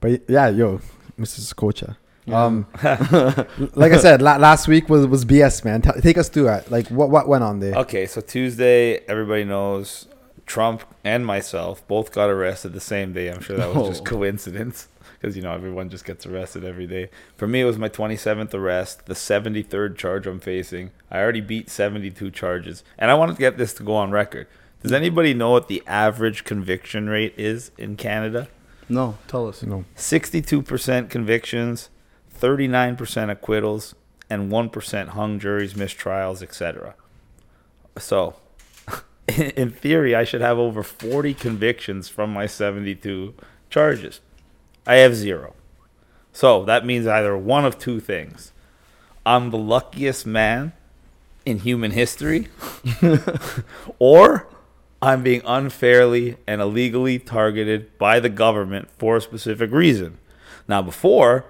But yeah, yo, Mrs. Kocha. Um, like I said, la- last week was was BS, man. T- take us through it. Like, what what went on there? Okay, so Tuesday, everybody knows Trump and myself both got arrested the same day. I'm sure that was just coincidence because you know everyone just gets arrested every day. For me, it was my 27th arrest, the 73rd charge I'm facing. I already beat 72 charges, and I wanted to get this to go on record. Does anybody know what the average conviction rate is in Canada? No, tell us. No. 62% convictions, 39% acquittals, and 1% hung juries, mistrials, etc. So, in theory, I should have over 40 convictions from my 72 charges. I have zero. So, that means either one of two things. I'm the luckiest man in human history, or I'm being unfairly and illegally targeted by the government for a specific reason. Now, before,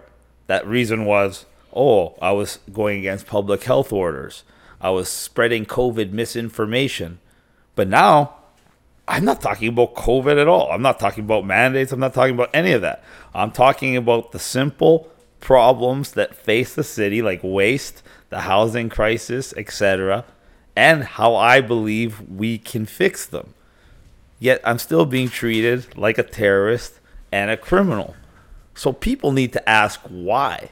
that reason was, oh, I was going against public health orders. I was spreading COVID misinformation. But now, I'm not talking about COVID at all. I'm not talking about mandates. I'm not talking about any of that. I'm talking about the simple problems that face the city, like waste, the housing crisis, etc., and how I believe we can fix them. Yet I'm still being treated like a terrorist and a criminal. So people need to ask why.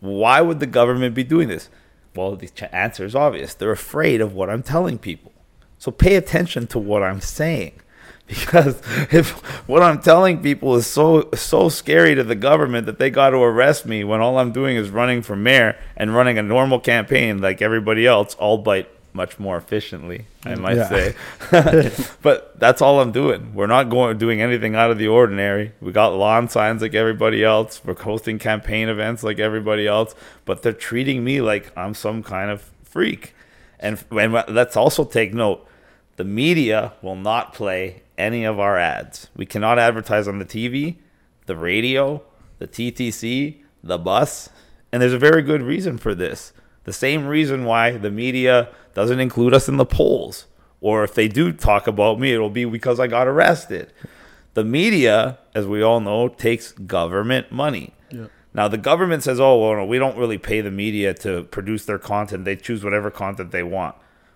Why would the government be doing this? Well, the answer is obvious. They're afraid of what I'm telling people. So pay attention to what I'm saying. Because if what I'm telling people is so so scary to the government that they got to arrest me when all I'm doing is running for mayor and running a normal campaign like everybody else, albeit much more efficiently, I might Yeah. say. but that's all I'm doing. We're not going doing anything out of the ordinary. We got lawn signs like everybody else. We're hosting campaign events like everybody else, but they're treating me like I'm some kind of freak. And, and let's also take note the media will not play any of our ads. We cannot advertise on the TV, the radio, the TTC, the bus, and there's a very good reason for this. The same reason why the media doesn't include us in the polls, or if they do talk about me, it'll be because I got arrested. The media, as we all know, takes government money. Yeah. Now the government says, "Oh, well, no, we don't really pay the media to produce their content. They choose whatever content they want."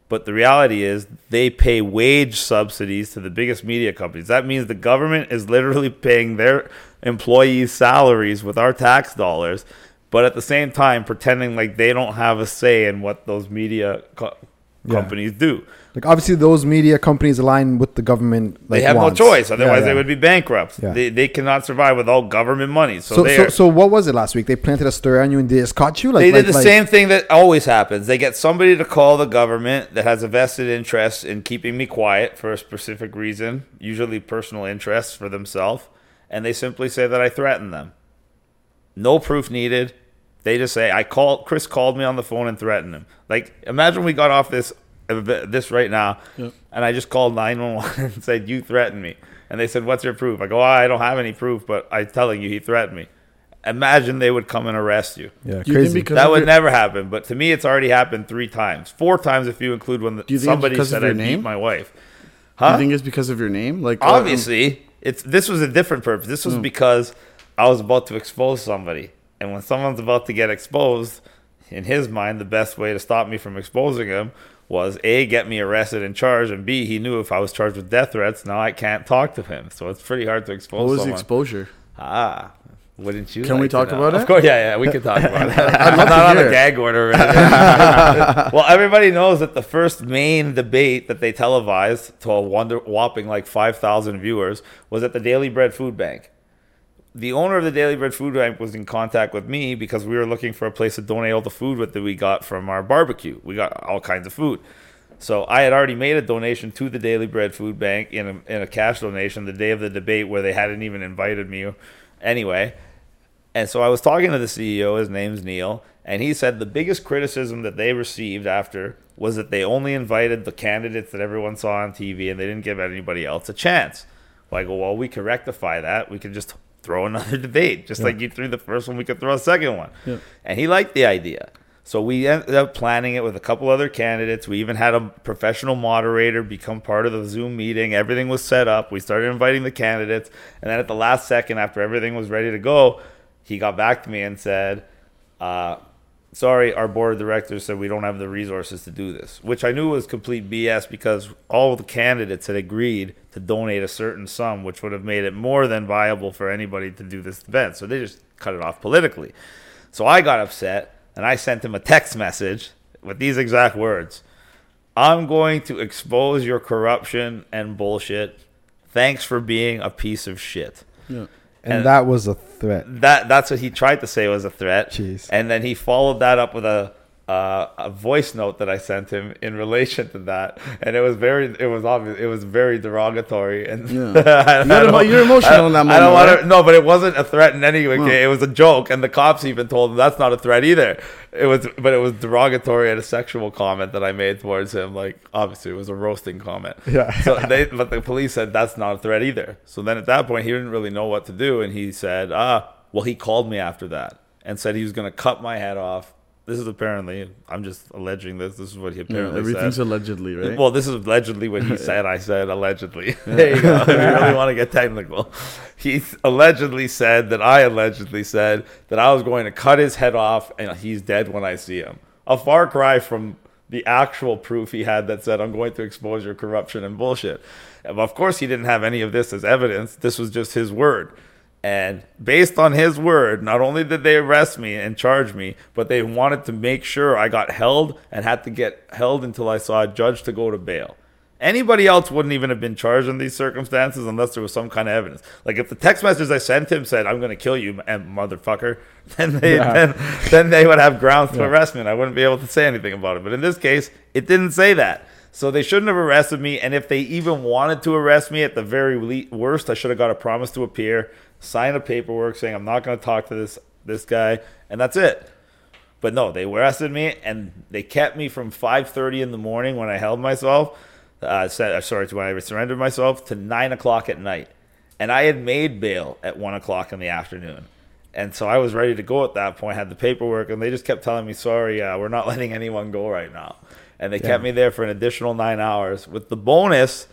But the reality is, they pay wage subsidies to the biggest media companies. That means the government is literally paying their employees' salaries with our tax dollars, but at the same time pretending like they don't have a say in what those media co- Yeah. companies do. Like obviously those media companies align with the government. Like, They have wants. no choice, otherwise Yeah, yeah. they would be bankrupt. They, they cannot survive without government money. So, So, so, so what was it last week? They planted a story on you and they just caught you. Like they like, did the like- same thing that always happens. They get somebody to call the government that has a vested interest in keeping me quiet for a specific reason, usually personal interests for themselves, and they simply say that I threatened them. No proof needed. They just say I called. Chris called me on the phone and threatened him. Like imagine we got off this uh, this right now, Yep. and I just called nine one one and said you threatened me, and they said what's your proof? I go oh, I don't have any proof, but I'm telling you he threatened me. Imagine they would come and arrest you. Yeah, Do you crazy. That would your- never happen. But to me, it's already happened three times, four times if you include when the, Do you think it's somebody because of said I name? beat my wife. Do Huh? you think it's because of your name? Like uh, Obviously, it's this was a different purpose. This was mm. because I was about to expose somebody, and when someone's about to get exposed, in his mind, the best way to stop me from exposing him was a get me arrested and charged, and b he knew if I was charged with death threats, now I can't talk to him. So it's pretty hard to expose. what was the exposure? Ah, wouldn't you? Can we like to talk about it? Of course, yeah, yeah, we can talk about it. I'm not on a gag order. Or well, everybody knows that the first main debate that they televised to a wonder whopping like 5,000 viewers was at the Daily Bread Food Bank. The owner of the Daily Bread Food Bank was in contact with me because we were looking for a place to donate all the food that we got from our barbecue. We got all kinds of food. So I had already made a donation to the Daily Bread Food Bank in a, in a cash donation the day of the debate where they hadn't even invited me. Anyway, and so I was talking to the CEO, his name's Neil, and he said the biggest criticism that they received after was that they only invited the candidates that everyone saw on TV and they didn't give anybody else a chance. Well, I go, well, we could rectify that. We could just throw another debate. Just like you threw the first one, we could throw a second one. Yeah. And he liked the idea. So we ended up planning it with a couple other candidates. We even had a professional moderator become part of the Zoom meeting. Everything was set up. We started inviting the candidates. And then at the last second, after everything was ready to go, he got back to me and said, uh, Sorry, our board of directors said we don't have the resources to do this, which I knew was complete BS because all the candidates had agreed to donate a certain sum, which would have made it more than viable for anybody to do this event. So they just cut it off politically. So I got upset and I sent him a text message with these exact words I'm going to expose your corruption and bullshit. Thanks for being a piece of shit. Yeah. And, And- that was a threat. That that's what he tried to say was a threat. Jeez. And then he followed that up with a uh, a voice note that I sent him in relation to that, and it was very, it was obvious, it was very derogatory, and Yeah. I- You got I emo- don't- you're emotional I- in that I don't want right? to, no, but it wasn't a threat in any way. Huh. It was a joke, and the cops even told him that's not a threat either. It was, but it was derogatory and a sexual comment that I made towards him. Like obviously, it was a roasting comment. Yeah. So they, but the police said that's not a threat either. So then at that point, he didn't really know what to do, and he said, "Ah, well, he called me after that and said he was going to cut my head off." This is apparently, I'm just alleging this. This is what he Yeah, apparently everything's said. allegedly, right? Well, this is allegedly what he said. I said allegedly. there you go. if you really want to get technical, he allegedly said that I allegedly said that I was going to cut his head off and he's dead when I see him. A far cry from the actual proof he had that said I'm going to expose your corruption and bullshit. Of course, he didn't have any of this as evidence. This was just his word. And based on his word, not only did they arrest me and charge me, but they wanted to make sure I got held and had to get held until I saw a judge to go to bail. Anybody else wouldn't even have been charged in these circumstances unless there was some kind of evidence. Like if the text message I sent him said, "I'm going to kill you, eh, motherfucker," then they Yeah. then, then they would have grounds to Yeah. arrest me, and I wouldn't be able to say anything about it. But in this case, it didn't say that. So they shouldn't have arrested me. And if they even wanted to arrest me, at the very worst, I should have got a promise to appear, sign a paperwork saying I'm not going to talk to this this guy, and that's it. But no, they arrested me and they kept me from 5:30 in the morning when I held myself. Uh, uh, sorry, to when I surrendered myself to nine o'clock at night, and I had made bail at one o'clock in the afternoon. And so I was ready to go at that point. Had the paperwork, and they just kept telling me, "Sorry, uh, we're not letting anyone go right now." And they kept me there for an additional nine hours. With the bonus,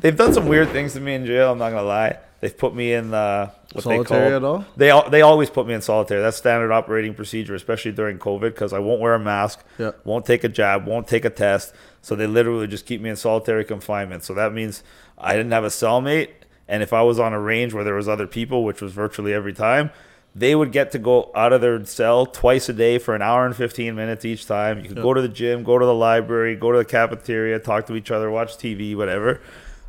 they've done some weird things to me in jail. I'm not gonna lie. They've put me in uh, what Solitary they at call all? they al- they always put me in solitary. That's standard operating procedure, especially during COVID, because I won't wear a mask, Yeah. won't take a jab, won't take a test. So they literally just keep me in solitary confinement. So that means I didn't have a cellmate, and if I was on a range where there was other people, which was virtually every time, they would get to go out of their cell twice a day for an hour and 15 minutes each time. You could Yeah. go to the gym, go to the library, go to the cafeteria, talk to each other, watch TV, whatever.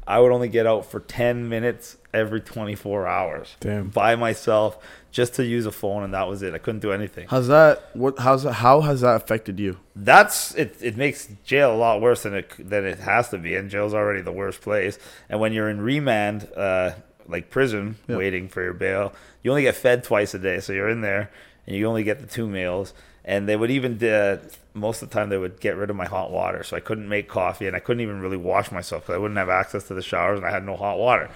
I would only get out for 10 minutes every 24 hours Damn. by myself just to use a phone, and that was it. I couldn't do anything. How's that? What? How's that, how has that affected you? That's it. It makes jail a lot worse than it than it has to be, and jail's already the worst place. And when you're in remand, uh, like prison, Yeah. waiting for your bail, you only get fed twice a day. So you're in there, and you only get the two meals. And they would even uh, most of the time they would get rid of my hot water, so I couldn't make coffee, and I couldn't even really wash myself because I wouldn't have access to the showers, and I had no hot water.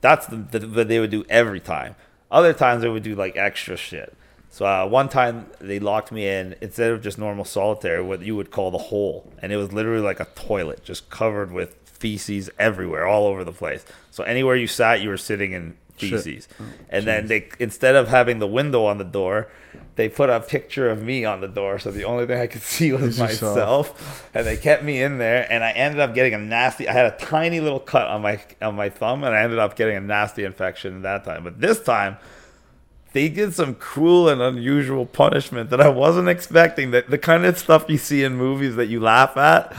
That's the, the, what they would do every time. Other times they would do like extra shit. So uh, one time they locked me in instead of just normal solitary, what you would call the hole, and it was literally like a toilet, just covered with feces everywhere, all over the place. So anywhere you sat, you were sitting in feces. and then they instead of having the window on the door, they put a picture of me on the door, so the only thing I could see was myself. And they kept me in there, and I ended up getting a nasty. I had a tiny little cut on my on my thumb, and I ended up getting a nasty infection that time. But this time, they did some cruel and unusual punishment that I wasn't expecting. That the kind of stuff you see in movies that you laugh at,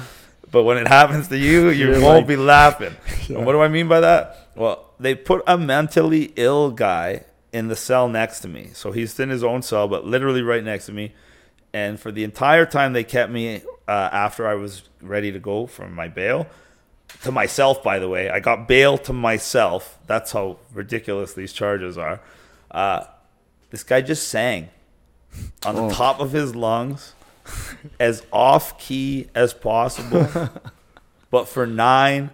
but when it happens to you, you won't like- be laughing. Yeah. And what do I mean by that? Well, they put a mentally ill guy in the cell next to me. So he's in his own cell, but literally right next to me. And for the entire time they kept me uh, after I was ready to go from my bail, to myself, by the way. I got bail to myself. That's how ridiculous these charges are. Uh, this guy just sang on Oh. the top of his lungs, as off key as possible, but for nine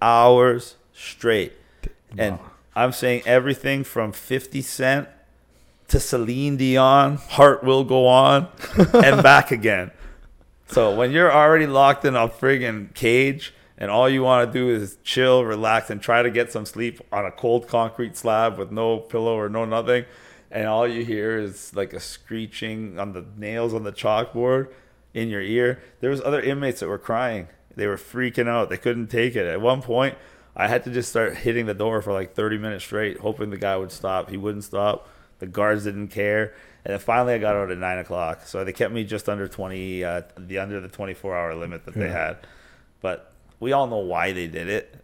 hours straight. And I'm saying everything from 50 Cent to Celine Dion, Heart Will Go On, and back again. So when you're already locked in a friggin' cage and all you want to do is chill, relax, and try to get some sleep on a cold concrete slab with no pillow or no nothing, and all you hear is like a screeching on the nails on the chalkboard in your ear. There was other inmates that were crying. They were freaking out. They couldn't take it. At one point, I had to just start hitting the door for like 30 minutes straight, hoping the guy would stop. He wouldn't stop. The guards didn't care. And then finally, I got out at nine o'clock. So they kept me just under 20, uh, the under the 24 hour limit that they had. But we all know why they did it.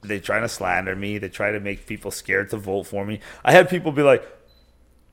They try to slander me. They try to make people scared to vote for me. I had people be like,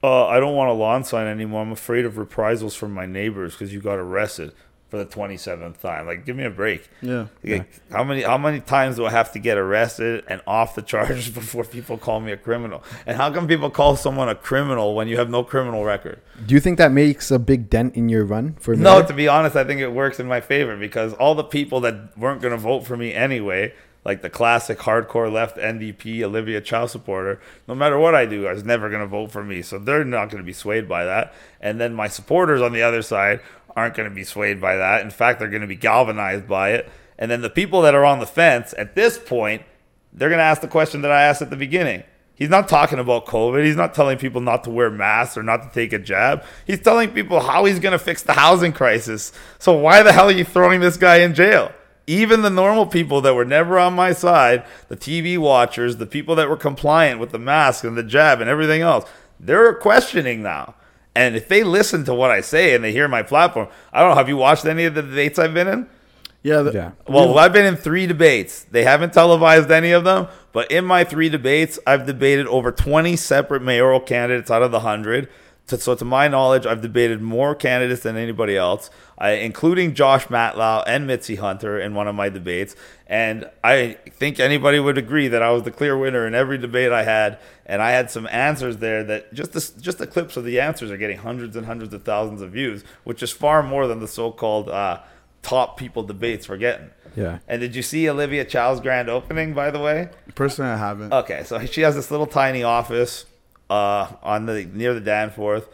uh, I don't want a lawn sign anymore. I'm afraid of reprisals from my neighbors because you got arrested for the 27th time. Like, give me a break. Yeah. Like, How many how many times do I have to get arrested and off the charges before people call me a criminal? And how come people call someone a criminal when you have no criminal record? Do you think that makes a big dent in your run for No, to be honest, I think it works in my favor because all the people that weren't going to vote for me anyway, like the classic hardcore left NDP Olivia Chow supporter, no matter what I do, I was never going to vote for me. So they're not going to be swayed by that. And then my supporters on the other side aren't going to be swayed by that. In fact, they're going to be galvanized by it. And then the people that are on the fence at this point, they're going to ask the question that I asked at the beginning. He's not talking about COVID. He's not telling people not to wear masks or not to take a jab. He's telling people how he's going to fix the housing crisis. So why the hell are you throwing this guy in jail? Even the normal people that were never on my side, the TV watchers, the people that were compliant with the mask and the jab and everything else, they're questioning now. And if they listen to what I say and they hear my platform, I don't know. Have you watched any of the debates I've been in? Yeah. The, Yeah. Well, I've been in three debates. They haven't televised any of them, but in my three debates, I've debated over 20 separate mayoral candidates out of the 100. To, so, to my knowledge, I've debated more candidates than anybody else, I, including Josh Matlow and Mitzi Hunter in one of my debates. And I think anybody would agree that I was the clear winner in every debate I had. And I had some answers there that just the, just the clips of the answers are getting hundreds and hundreds of thousands of views, which is far more than the so called uh, top people debates we're getting. Yeah. And did you see Olivia Chow's grand opening, by the way? personally, I haven't. Okay, so she has this little tiny office uh, on the near the Danforth.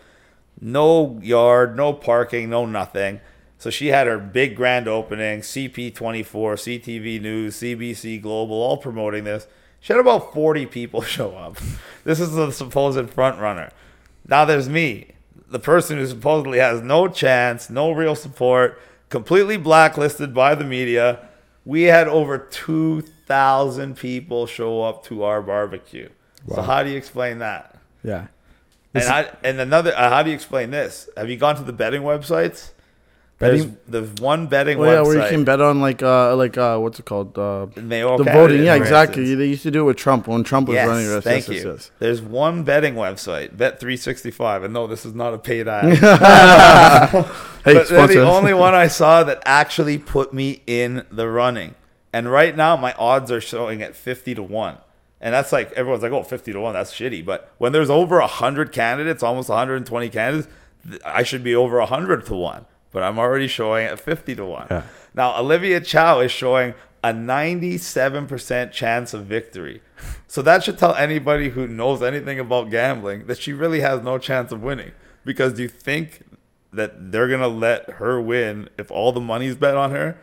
No yard, no parking, no nothing. So she had her big grand opening, CP24, CTV News, CBC Global, all promoting this. She had about 40 people show up. This is the supposed front runner. Now there's me, the person who supposedly has no chance, no real support, completely blacklisted by the media. We had over 2,000 people show up to our barbecue. So how do you explain that? Yeah. And, This- how, and another, uh, how do you explain this? Have you gone to the betting websites? Betting- There's, there's one betting Well, yeah, website. where you can bet on like uh like uh what's it called uh the voting. Yeah, exactly. instance. They used to do it with Trump when Trump was running. Yes, Yes, thank yes, you. yes, There's one betting website, Bet365, and no, this is not a paid ad. Hey, but they're the only one I saw that actually put me in the running. And right now, my odds are showing at 50 to 1. And that's like, everyone's like, oh, 50 to 1, that's shitty. But when there's over 100 candidates, almost 120 candidates, I should be over 100 to 1. But I'm already showing at 50 to 1. Yeah. Now, Olivia Chow is showing a 97% chance of victory. So that should tell anybody who knows anything about gambling that she really has no chance of winning. Because do you think that they're going to let her win if all the money's bet on her?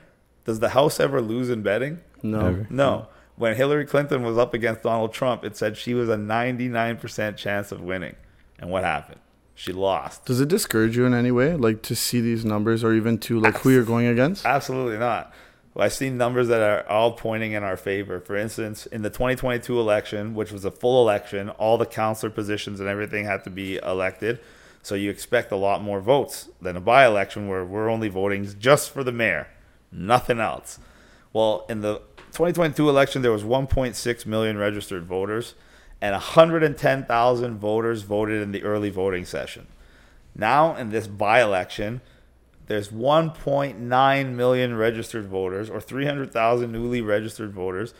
Does the House ever lose in betting? no. Never. No. When Hillary Clinton was up against Donald Trump, it said she was a 99% chance of winning. And what happened? She lost. Does it discourage you in any way, like to see these numbers, or even to like who you're going against? Absolutely not. Well, I've seen numbers that are all pointing in our favor. For instance, in the 2022 election, which was a full election, all the counselor positions and everything had to be elected. So you expect a lot more votes than a by election where we're only voting just for the mayor, nothing else. Well, in the 2022 election, there was 1.6 million registered voters, and 110,000 voters voted in the early voting session. Now, in this by election, there's 1.9 million registered voters, or 300,000 newly registered voters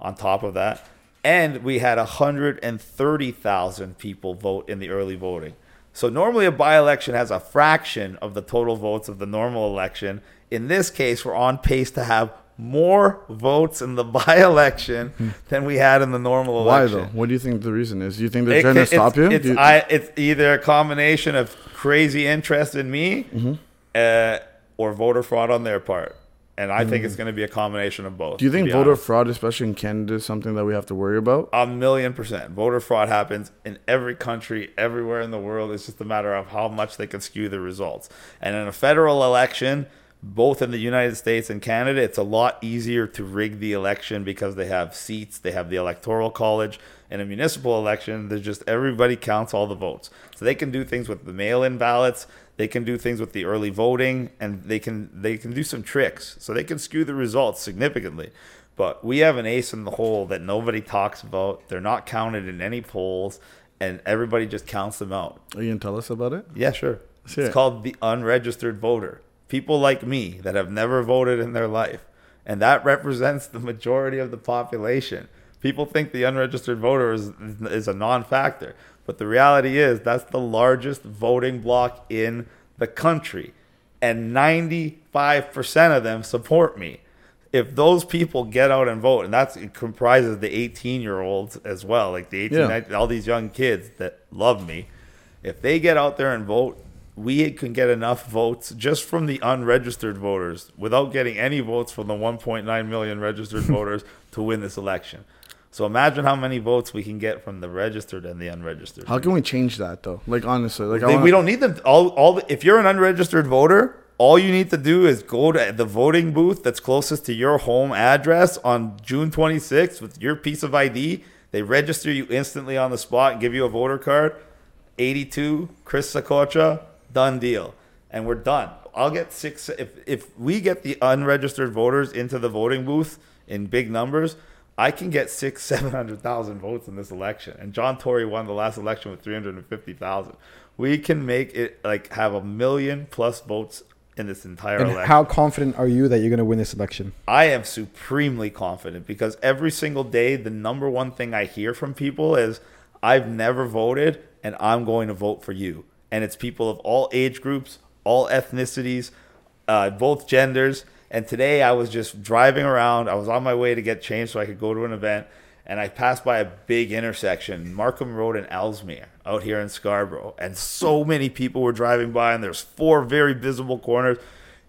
on top of that. And we had 130,000 people vote in the early voting. So normally a by election has a fraction of the total votes of the normal election. In this case, we're on pace to have more votes in the by-election than we had in the normal election. Why though? What do you think the reason is? Do you think they're It trying to stop you? It's, you- I, it's either a combination of crazy interest in me Mm-hmm. uh, or voter fraud on their part. And I think it's going to be a combination of both. Mm. do you think voter honest. fraud, especially in Canada, is something that we have to worry about? A million percent. Voter fraud happens in every country, everywhere in the world. It's just a matter of how much they can skew the results. And in a federal election, both in the United States and Canada, it's a lot easier to rig the election because they have seats, they have the electoral college. In a municipal election, there's just everybody counts all the votes. So they can do things with the mail-in ballots, they can do things with the early voting, and they can they can do some tricks. So they can skew the results significantly. But we have an ace in the hole that nobody talks about. They're not counted in any polls, and everybody just counts them out. Are you gonna tell us about it? Yeah, sure. Sure. It's called the unregistered voter. People like me that have never voted in their life. And that represents the majority of the population. People think the unregistered voter is, is a non factor. But the reality is, that's the largest voting bloc in the country. And 95% of them support me. If those people get out and vote, and that's it comprises the 18 year olds as well, like the 18, Yeah. 19 all these young kids that love me, if they get out there and vote, we can get enough votes just from the unregistered voters without getting any votes from the 1.9 million registered voters to win this election. So imagine how many votes we can get from the registered and the unregistered. How can we change that though? Like honestly, like They- wanna, we don't need them. All, all. the- If you're an unregistered voter, all you need to do is go to the voting booth that's closest to your home address on June 26th with your piece of ID. They register you instantly on the spot and give you a voter card. 82, Chris Saccoccia, done deal, and we're done. I'll get six. If if we get the unregistered voters into the voting booth in big numbers, I can get six, seven hundred thousand votes in this election. And John Tory won the last election with three hundred and fifty thousand. We can make it like have a million plus votes in this entire And election. how confident are you that you're going to win this election? I am supremely confident because every single day, the number one thing I hear from people is, I've never voted and I'm going to vote for you. And it's people of all age groups, all ethnicities, uh, both genders. And today I was just driving around. I was on my way to get changed so I could go to an event. And I passed by a big intersection, Markham Road and Ellesmere, out here in Scarborough. And so many people were driving by, and there's four very visible corners.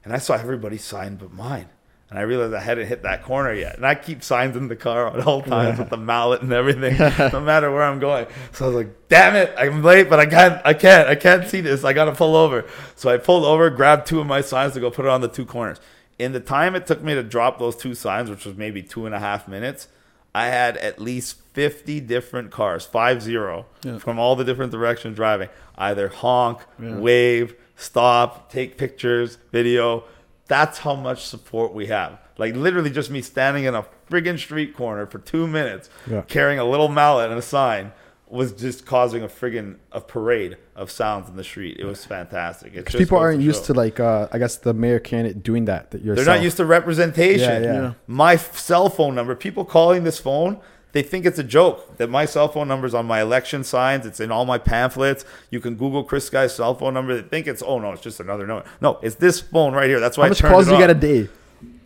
And I saw everybody's sign but mine. And I realized I hadn't hit that corner yet. And I keep signs in the car at all times with the mallet and everything, no matter where I'm going. So I was like, damn it, I'm late, but I can't, I can't, I can't see this. I got to pull over. So I pulled over, grabbed two of my signs to go put it on the two corners. In the time it took me to drop those two signs, which was maybe two and a half minutes, I had at least 50 different cars, five zero, Yeah. from all the different directions driving. Either honk, Yeah. wave, stop, take pictures, video. That's how much support we have. Like literally just me standing in a friggin' street corner for two minutes Yeah. carrying a little mallet and a sign was just causing a friggin' a parade of sounds in the street. It was fantastic. It Because just people aren't used to like, uh, I guess the mayor candidate doing that. That you're They're not used to representation. Yeah, yeah. My f- cell phone number, people calling this phone, they think it's a joke that my cell phone number is on my election signs. It's in all my pamphlets. You can Google Chris Sky's cell phone number. They think it's, oh no, it's just another number. No, it's this phone right here. That's why How I much calls you on. get a day?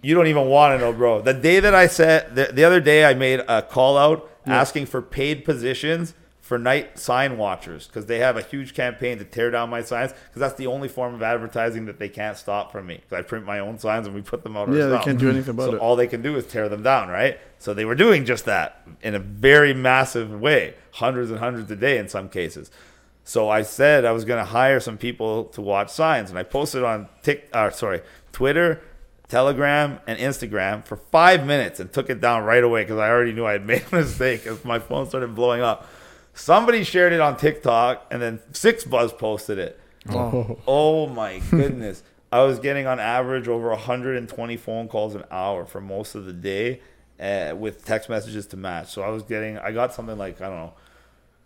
You don't even want to know, bro. The day that I said, the, the other day I made a call out asking for paid positions for night sign watchers because they have a huge campaign to tear down my signs because that's the only form of advertising that they can't stop from me. 'Cause I print my own signs and we put them out Yeah, they can't do anything about so it. all they can do is tear them down, right? So they were doing just that in a very massive way, hundreds and hundreds a day in some cases. So I said I was going to hire some people to watch signs, and I posted on Tik, uh, sorry, Twitter, Telegram, and Instagram for five minutes and took it down right away because I already knew I had made a mistake as my phone started blowing up. Somebody shared it on TikTok, and then 6ixBuzz posted it. Oh. Oh my goodness. I was getting on average over 120 phone calls an hour for most of the day uh, with text messages to match. So I was getting, I got something like, I don't know,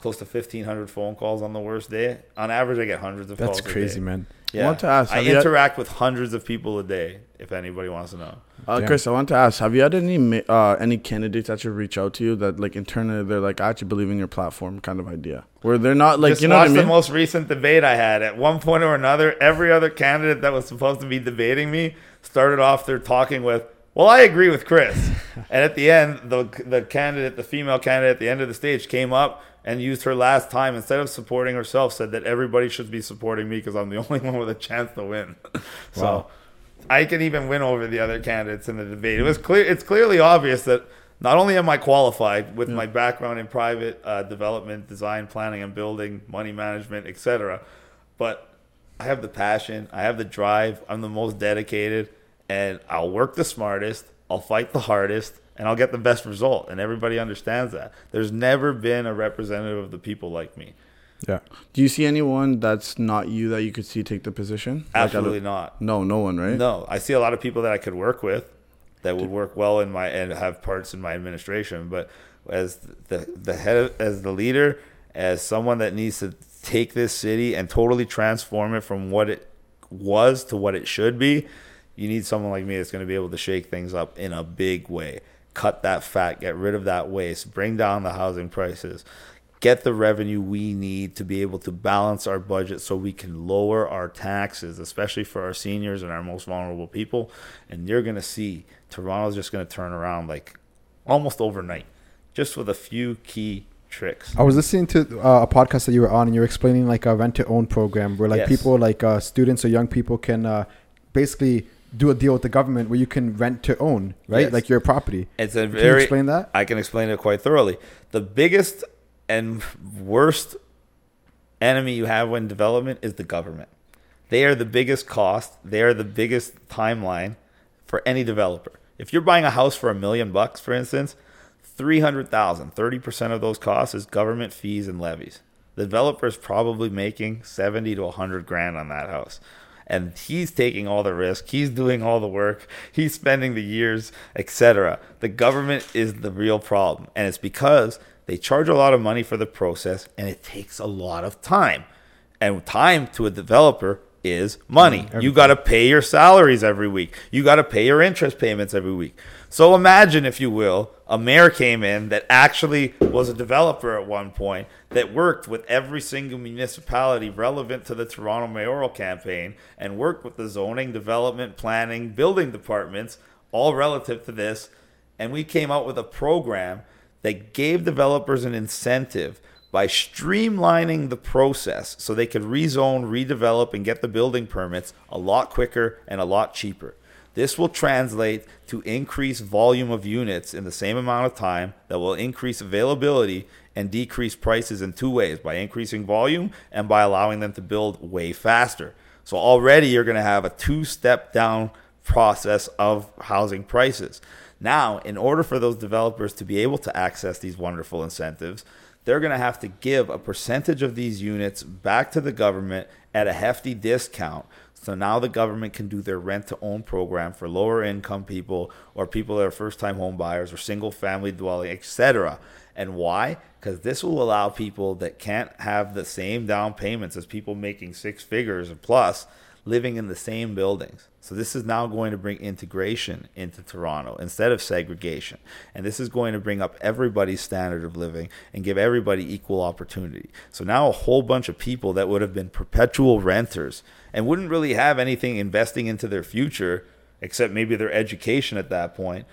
close to 1,500 phone calls on the worst day. On average, I get hundreds of calls. That's a crazy, day. man. Yeah. I want to ask, I have you had- interact with hundreds of people a day, if anybody wants to know. Uh, Chris, I want to ask: Have you had any uh, any candidates that should reach out to you that like internally they're like, I actually believe in your platform, kind of idea, where they're not like, Just you know watch what I the most recent debate I had. At one point or another, every other candidate that was supposed to be debating me started off their talking with, Well, I agree with Chris. and at the end, the the candidate, the female candidate at the end of the stage came up and used her last time instead of supporting herself said that everybody should be supporting me because I'm the only one with a chance to win. so I can even win over the other candidates in the debate. It was clear it's clearly obvious that not only am I qualified with my background in private uh, development, design, planning and building, money management, etc., but I have the passion, I have the drive, I'm the most dedicated, and I'll work the smartest, I'll fight the hardest, and I'll get the best result. And everybody understands that. There's never been a representative of the people like me. Yeah. Do you see anyone that's not you that you could see take the position? Like, Absolutely not. No, no one, right? No, I see a lot of people that I could work with that would work well in my and have parts in my administration. But as the the head, of, as the leader, as someone that needs to take this city and totally transform it from what it was to what it should be, you need someone like me that's going to be able to shake things up in a big way. Cut that fat, get rid of that waste, bring down the housing prices, get the revenue we need to be able to balance our budget so we can lower our taxes, especially for our seniors and our most vulnerable people. And you're going to see Toronto's just going to turn around like almost overnight, just with a few key tricks. I was listening to uh, a podcast that you were on, and you were explaining like a rent to own program where like Yes. people, like uh, students or young people, can uh, basically do a deal with the government where you can rent to own, right? Yes. Like your property. It's a Can you explain that? I can explain it quite thoroughly. The biggest and worst enemy you have when development is the government. They are the biggest cost. They are the biggest timeline for any developer. If you're buying a house for a million bucks, for instance, 300,000, 30% of those costs is government fees and levies. The developer is probably making 70 to 100 grand on that house. And he's taking all the risk. He's doing all the work. He's spending the years, etc. The government is the real problem. And it's because they charge a lot of money for the process and it takes a lot of time. And time to a developer is money. Mm, you got to pay your salaries every week. You got to pay your interest payments every week. So imagine, if you will, a mayor came in that actually was a developer at one point that worked with every single municipality relevant to the Toronto mayoral campaign and worked with the zoning, development, planning, building departments, all relative to this. And we came out with a program that gave developers an incentive by streamlining the process so they could rezone, redevelop, and get the building permits a lot quicker and a lot cheaper. This will translate to increased volume of units in the same amount of time that will increase availability and decrease prices in two ways by increasing volume and by allowing them to build way faster. So already you're going to have a two step down process of housing prices. Now, in order for those developers to be able to access these wonderful incentives, they're going to have to give a percentage of these units back to the government at a hefty discount. So now the government can do their rent to own program for lower income people or people that are first time home buyers or single family dwelling, etc. And why? Because this will allow people that can't have the same down payments as people making six figures or plus living in the same buildings. So this is now going to bring integration into Toronto instead of segregation. And this is going to bring up everybody's standard of living and give everybody equal opportunity. So now a whole bunch of people that would have been perpetual renters and wouldn't really have anything investing into their future except maybe their education at that point.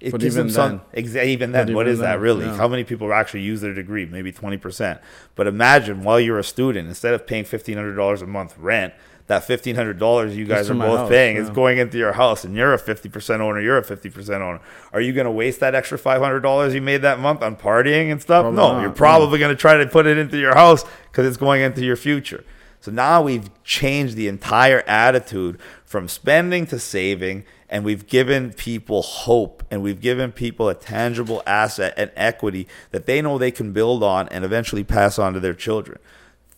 It But gives even them some then- exa- even then, what even is that really? yeah. How many people actually use their degree? Maybe 20%. But imagine while you're a student, instead of paying $1,500 a month rent, that $1,500 you guys are both house, paying is going into your house and you're a 50% owner, you're a 50% owner. Are you going to waste that extra $500 you made that month on partying and stuff? Probably no, not, you're yeah. probably going to try to put it into your house because it's going into your future. So now we've changed the entire attitude from spending to saving, and we've given people hope, and we've given people a tangible asset and equity that they know they can build on and eventually pass on to their children.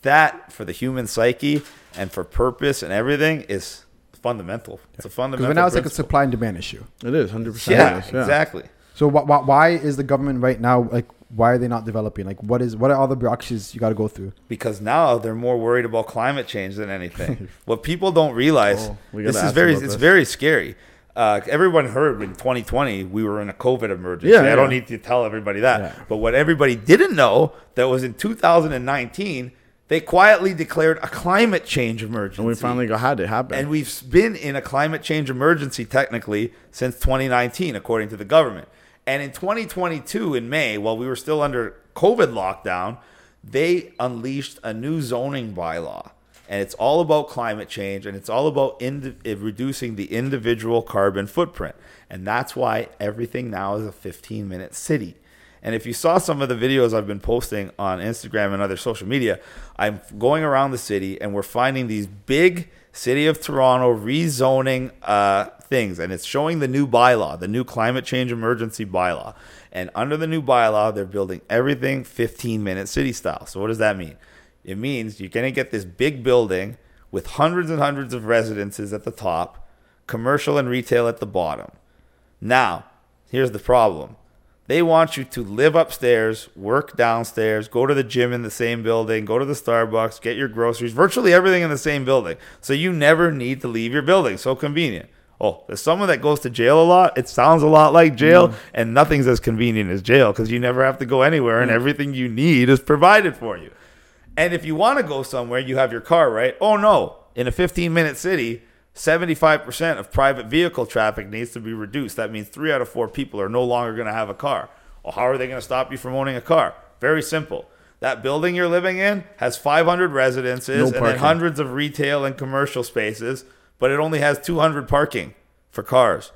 That, for the human psyche and for purpose and everything, is fundamental. It's a Because fundamental. right now it's like a principle. supply and demand issue. It is hundred percent. yeah, exactly. So wh- wh- why is the government right now like? Why are they not developing? Like, what is what are all the bureaucracies you got to go through? because now they're more worried about climate change than anything. what people don't realize, Oh, this is very, it's this. very scary. Uh, everyone heard in 2020 we were in a COVID emergency. Yeah, I don't need to tell everybody that. Yeah. But what everybody didn't know that was in 2019 They quietly declared a climate change emergency. And we finally got had it happen. And we've been in a climate change emergency technically since 2019, according to the government. And in 2022, in May, while we were still under COVID lockdown, they unleashed a new zoning bylaw. And it's all about climate change and it's all about indi- eh, reducing the individual carbon footprint. And that's why everything now is a 15 minute city. And if you saw some of the videos I've been posting on Instagram and other social media, I'm going around the city and we're finding these big City of Toronto rezoning uh, things. And it's showing the new bylaw, the new climate change emergency bylaw. And under the new bylaw, they're building everything 15 minute city style. So, what does that mean? It means you're going to get this big building with hundreds and hundreds of residences at the top, commercial and retail at the bottom. Now, here's the problem they want you to live upstairs, work downstairs, go to the gym in the same building, go to the Starbucks, get your groceries, virtually everything in the same building. So you never need to leave your building. So convenient. Oh, there's someone that goes to jail a lot. It sounds a lot like jail, mm. and nothing's as convenient as jail because you never have to go anywhere and mm. everything you need is provided for you. And if you want to go somewhere, you have your car, right? Oh, no. In a 15 minute city, 75% of private vehicle traffic needs to be reduced. That means three out of four people are no longer going to have a car. Well, how are they going to stop you from owning a car? Very simple. That building you're living in has 500 residences no and then hundreds of retail and commercial spaces, but it only has 200 parking for cars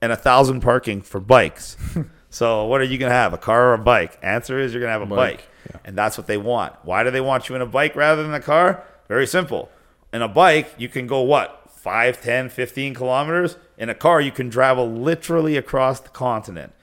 and a thousand parking for bikes. so what are you going to have? A car or a bike? Answer is you're going to have a bike, bike. Yeah. and that's what they want. Why do they want you in a bike rather than a car? Very simple. In a bike, you can go what 5, 10, 15 kilometers. In a car, you can travel literally across the continent.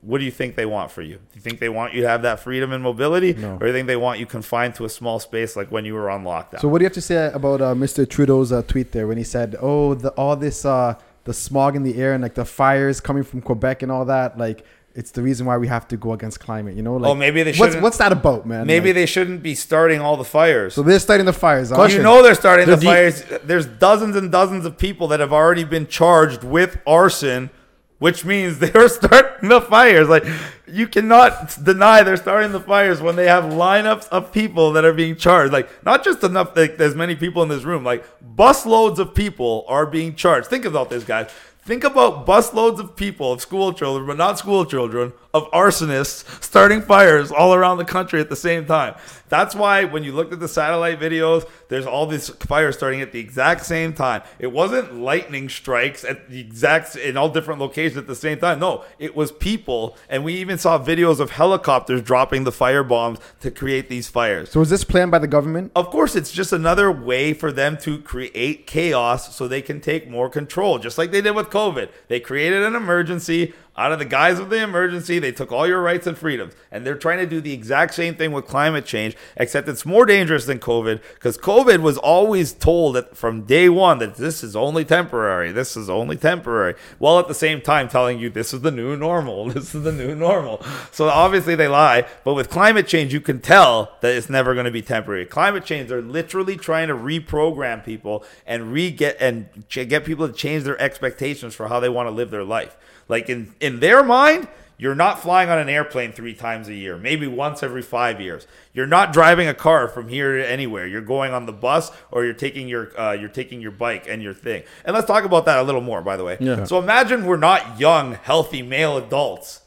What do you think they want for you? Do you think they want you to have that freedom and mobility, no. or do you think they want you confined to a small space like when you were on lockdown? So, what do you have to say about uh, Mr. Trudeau's uh, tweet there when he said, "Oh, the, all this, uh, the smog in the air and like the fires coming from Quebec and all that, like it's the reason why we have to go against climate. You know, oh, like oh, maybe they what's, what's that about, man? Maybe like, they shouldn't be starting all the fires. So they're starting the fires. Because you know they're starting they're the fires. There's dozens and dozens of people that have already been charged with arson, which means they're starting the fires. Like you cannot deny they're starting the fires when they have lineups of people that are being charged. Like not just enough like there's many people in this room. Like busloads of people are being charged. Think about this, guys. Think about busloads of people, of school children, but not school children, of arsonists starting fires all around the country at the same time. That's why when you looked at the satellite videos, there's all these fires starting at the exact same time. It wasn't lightning strikes at the exact in all different locations at the same time. No, it was people, and we even saw videos of helicopters dropping the fire bombs to create these fires. So was this planned by the government? Of course, it's just another way for them to create chaos so they can take more control, just like they did with COVID. They created an emergency out of the guise of the emergency, they took all your rights and freedoms. And they're trying to do the exact same thing with climate change, except it's more dangerous than COVID because COVID was always told that from day one that this is only temporary. This is only temporary. While at the same time telling you this is the new normal. This is the new normal. So obviously they lie. But with climate change, you can tell that it's never going to be temporary. Climate change, they're literally trying to reprogram people and re get and get people to change their expectations for how they want to live their life. Like in in their mind, you're not flying on an airplane three times a year, maybe once every five years. You're not driving a car from here to anywhere. You're going on the bus or you're taking your uh, you're taking your bike and your thing. And let's talk about that a little more, by the way. Yeah. So imagine we're not young, healthy male adults.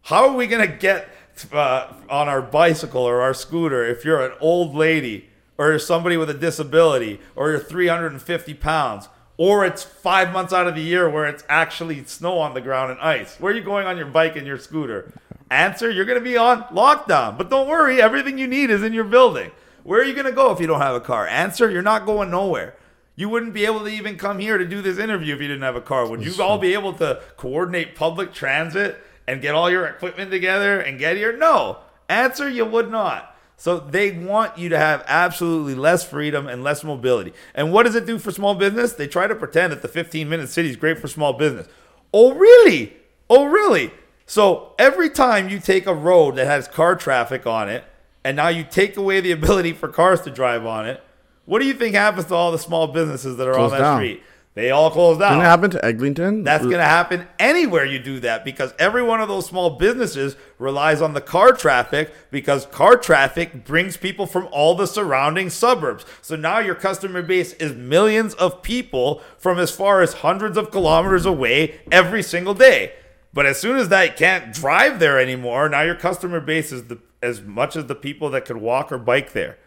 How are we gonna get uh, on our bicycle or our scooter if you're an old lady or somebody with a disability or you're 350 pounds? Or it's five months out of the year where it's actually snow on the ground and ice. Where are you going on your bike and your scooter? Answer, you're going to be on lockdown. But don't worry, everything you need is in your building. Where are you going to go if you don't have a car? Answer, you're not going nowhere. You wouldn't be able to even come here to do this interview if you didn't have a car. Would you all be able to coordinate public transit and get all your equipment together and get here? No. Answer, you would not. So they want you to have absolutely less freedom and less mobility. And what does it do for small business? They try to pretend that the 15 minute city is great for small business. Oh, really? Oh, really? So every time you take a road that has car traffic on it, and now you take away the ability for cars to drive on it, what do you think happens to all the small businesses that are Close on that down. street? They all closed down. Didn't happen to Eglinton? That's going to happen anywhere you do that because every one of those small businesses relies on the car traffic because car traffic brings people from all the surrounding suburbs. So now your customer base is millions of people from as far as hundreds of kilometers away every single day. But as soon as that can't drive there anymore, now your customer base is the, as much as the people that could walk or bike there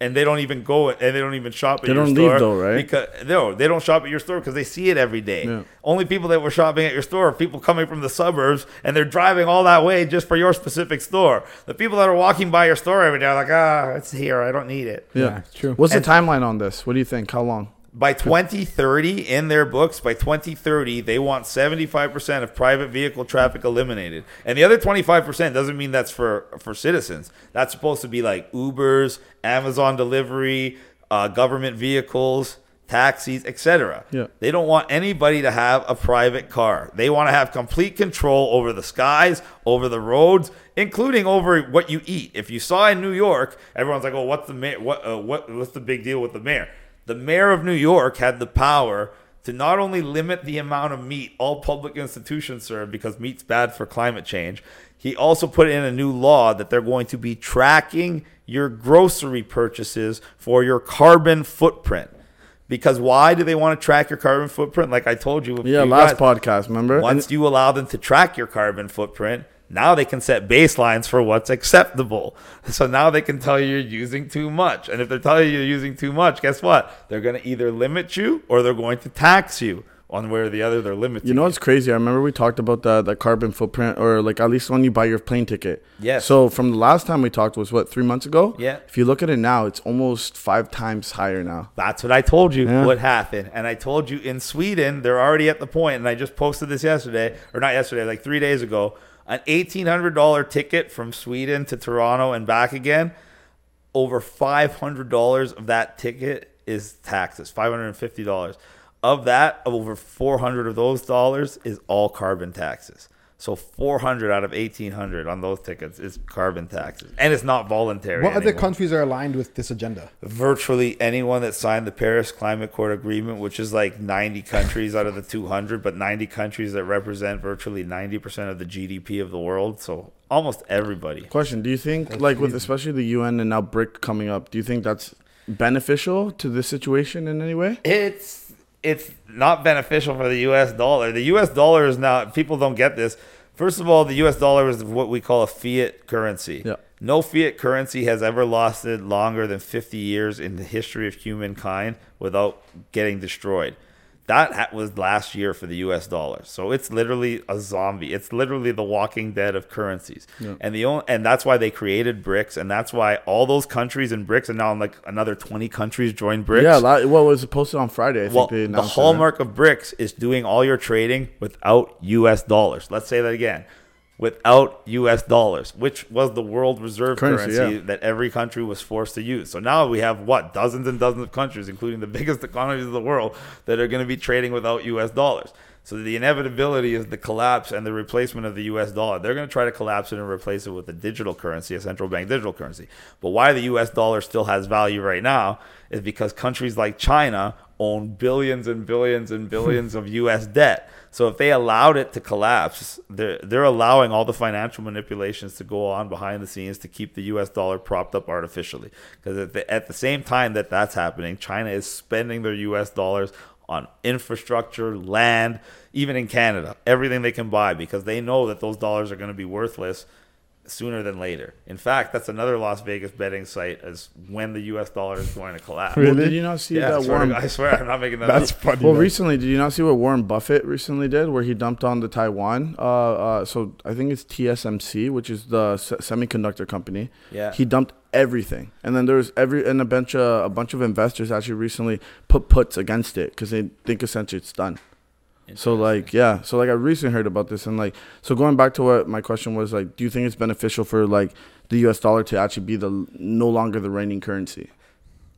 and they don't even go and they don't even shop at They your don't store leave though, right? Because no, they don't shop at your store because they see it every day. Yeah. Only people that were shopping at your store are people coming from the suburbs and they're driving all that way just for your specific store. The people that are walking by your store every day are like, ah, it's here. I don't need it. Yeah, Yeah, true. What's And- the timeline on this? What do you think? How long? By 2030, in their books, by 2030, they want 75% of private vehicle traffic eliminated. And the other 25% doesn't mean that's for, for citizens. That's supposed to be like Ubers, Amazon delivery, uh, government vehicles, taxis, etc. Yeah. They don't want anybody to have a private car. They want to have complete control over the skies, over the roads, including over what you eat. If you saw in New York, everyone's like, "Oh, what's the mayor? What, uh, what what's the big deal with the mayor?" The mayor of New York had the power to not only limit the amount of meat all public institutions serve because meat's bad for climate change, he also put in a new law that they're going to be tracking your grocery purchases for your carbon footprint. Because why do they want to track your carbon footprint? Like I told you, Yeah, you last guys- podcast, remember? once you allow them to track your carbon footprint, now they can set baselines for what's acceptable. So now they can tell you you're using too much. And if they're telling you you're using too much, guess what? They're going to either limit you or they're going to tax you. One way or the other, they're limiting You know what's crazy? I remember we talked about the the carbon footprint, or like at least when you buy your plane ticket. Yes. So from the last time we talked was what three months ago. Yeah. If you look at it now, it's almost five times higher now. That's what I told you Yeah. what happened. And I told you in Sweden, they're already at the point, and I just posted this yesterday, or not yesterday, like three days ago. An $1,800 ticket from Sweden to Toronto and back again, over $500 of that ticket is taxes, $550. Of that, over 400 of those dollars is all carbon taxes. So 400 out of 1800 on those tickets is carbon taxes. And it's not voluntary. What other countries are aligned with this agenda? virtually anyone that signed the Paris Climate Accord agreement, which is like 90 countries out of the 200, but 90 countries that represent virtually 90% of the GDP of the world. So almost everybody. Question: Do you think, like with especially the UN and now BRIC coming up, do you think that's beneficial to this situation in any way? It's it's not beneficial for the US dollar. The US dollar is now people don't get this. First of all, the US dollar is what we call a fiat currency. Yeah. No fiat currency has ever lasted longer than 50 years in the history of humankind without getting destroyed. That ha- was last year for the US dollar. So it's literally a zombie. It's literally the walking dead of currencies. And the only, and that's why they created BRICS and that's why all those countries in BRICS and now like another 20 countries joined BRICS. Yeah, la- what was posted on Friday? I think Well, they the it, hallmark of BRICS is doing all your trading without U.S. dollars. Let's say that again. Without U.S. dollars, which was the world reserve Currency, currency, yeah. that every country was forced to use. So now we have what dozens and dozens of countries, including the biggest economies of the world, that are going to be trading without U.S. dollars. So the inevitability is the collapse and the replacement of the U.S. dollar. They're going to try to collapse it and replace it with a digital currency, a central bank digital currency. But why the U.S. dollar still has value right now is because countries like China own billions and billions and billions of U.S. debt. So if they allowed it to collapse, they're they're allowing all the financial manipulations to go on behind the scenes to keep the U.S. dollar propped up artificially. Because at the, at the same time that that's happening, China is spending their U.S. dollars on infrastructure, land, even in Canada, everything they can buy because they know that those dollars are going to be worthless sooner than later. In fact, that's another Las Vegas betting site as when the U.S. dollar is going to collapse. Well, did you not see Yeah, I that swear, Warren? I swear, I'm not making that That's up. funny. Well, man. recently, did you not see what Warren Buffett recently did, where he dumped on the Taiwan? Uh, uh, so I think it's TSMC, which is the se- semiconductor company. Yeah. He dumped everything, and then there was every and a bunch of a bunch of investors actually recently put puts against it because they think essentially it's done. So like yeah, so like I recently heard about this and like so going back to what my question was like, do you think it's beneficial for like the U.S. dollar to actually be the no longer the reigning currency?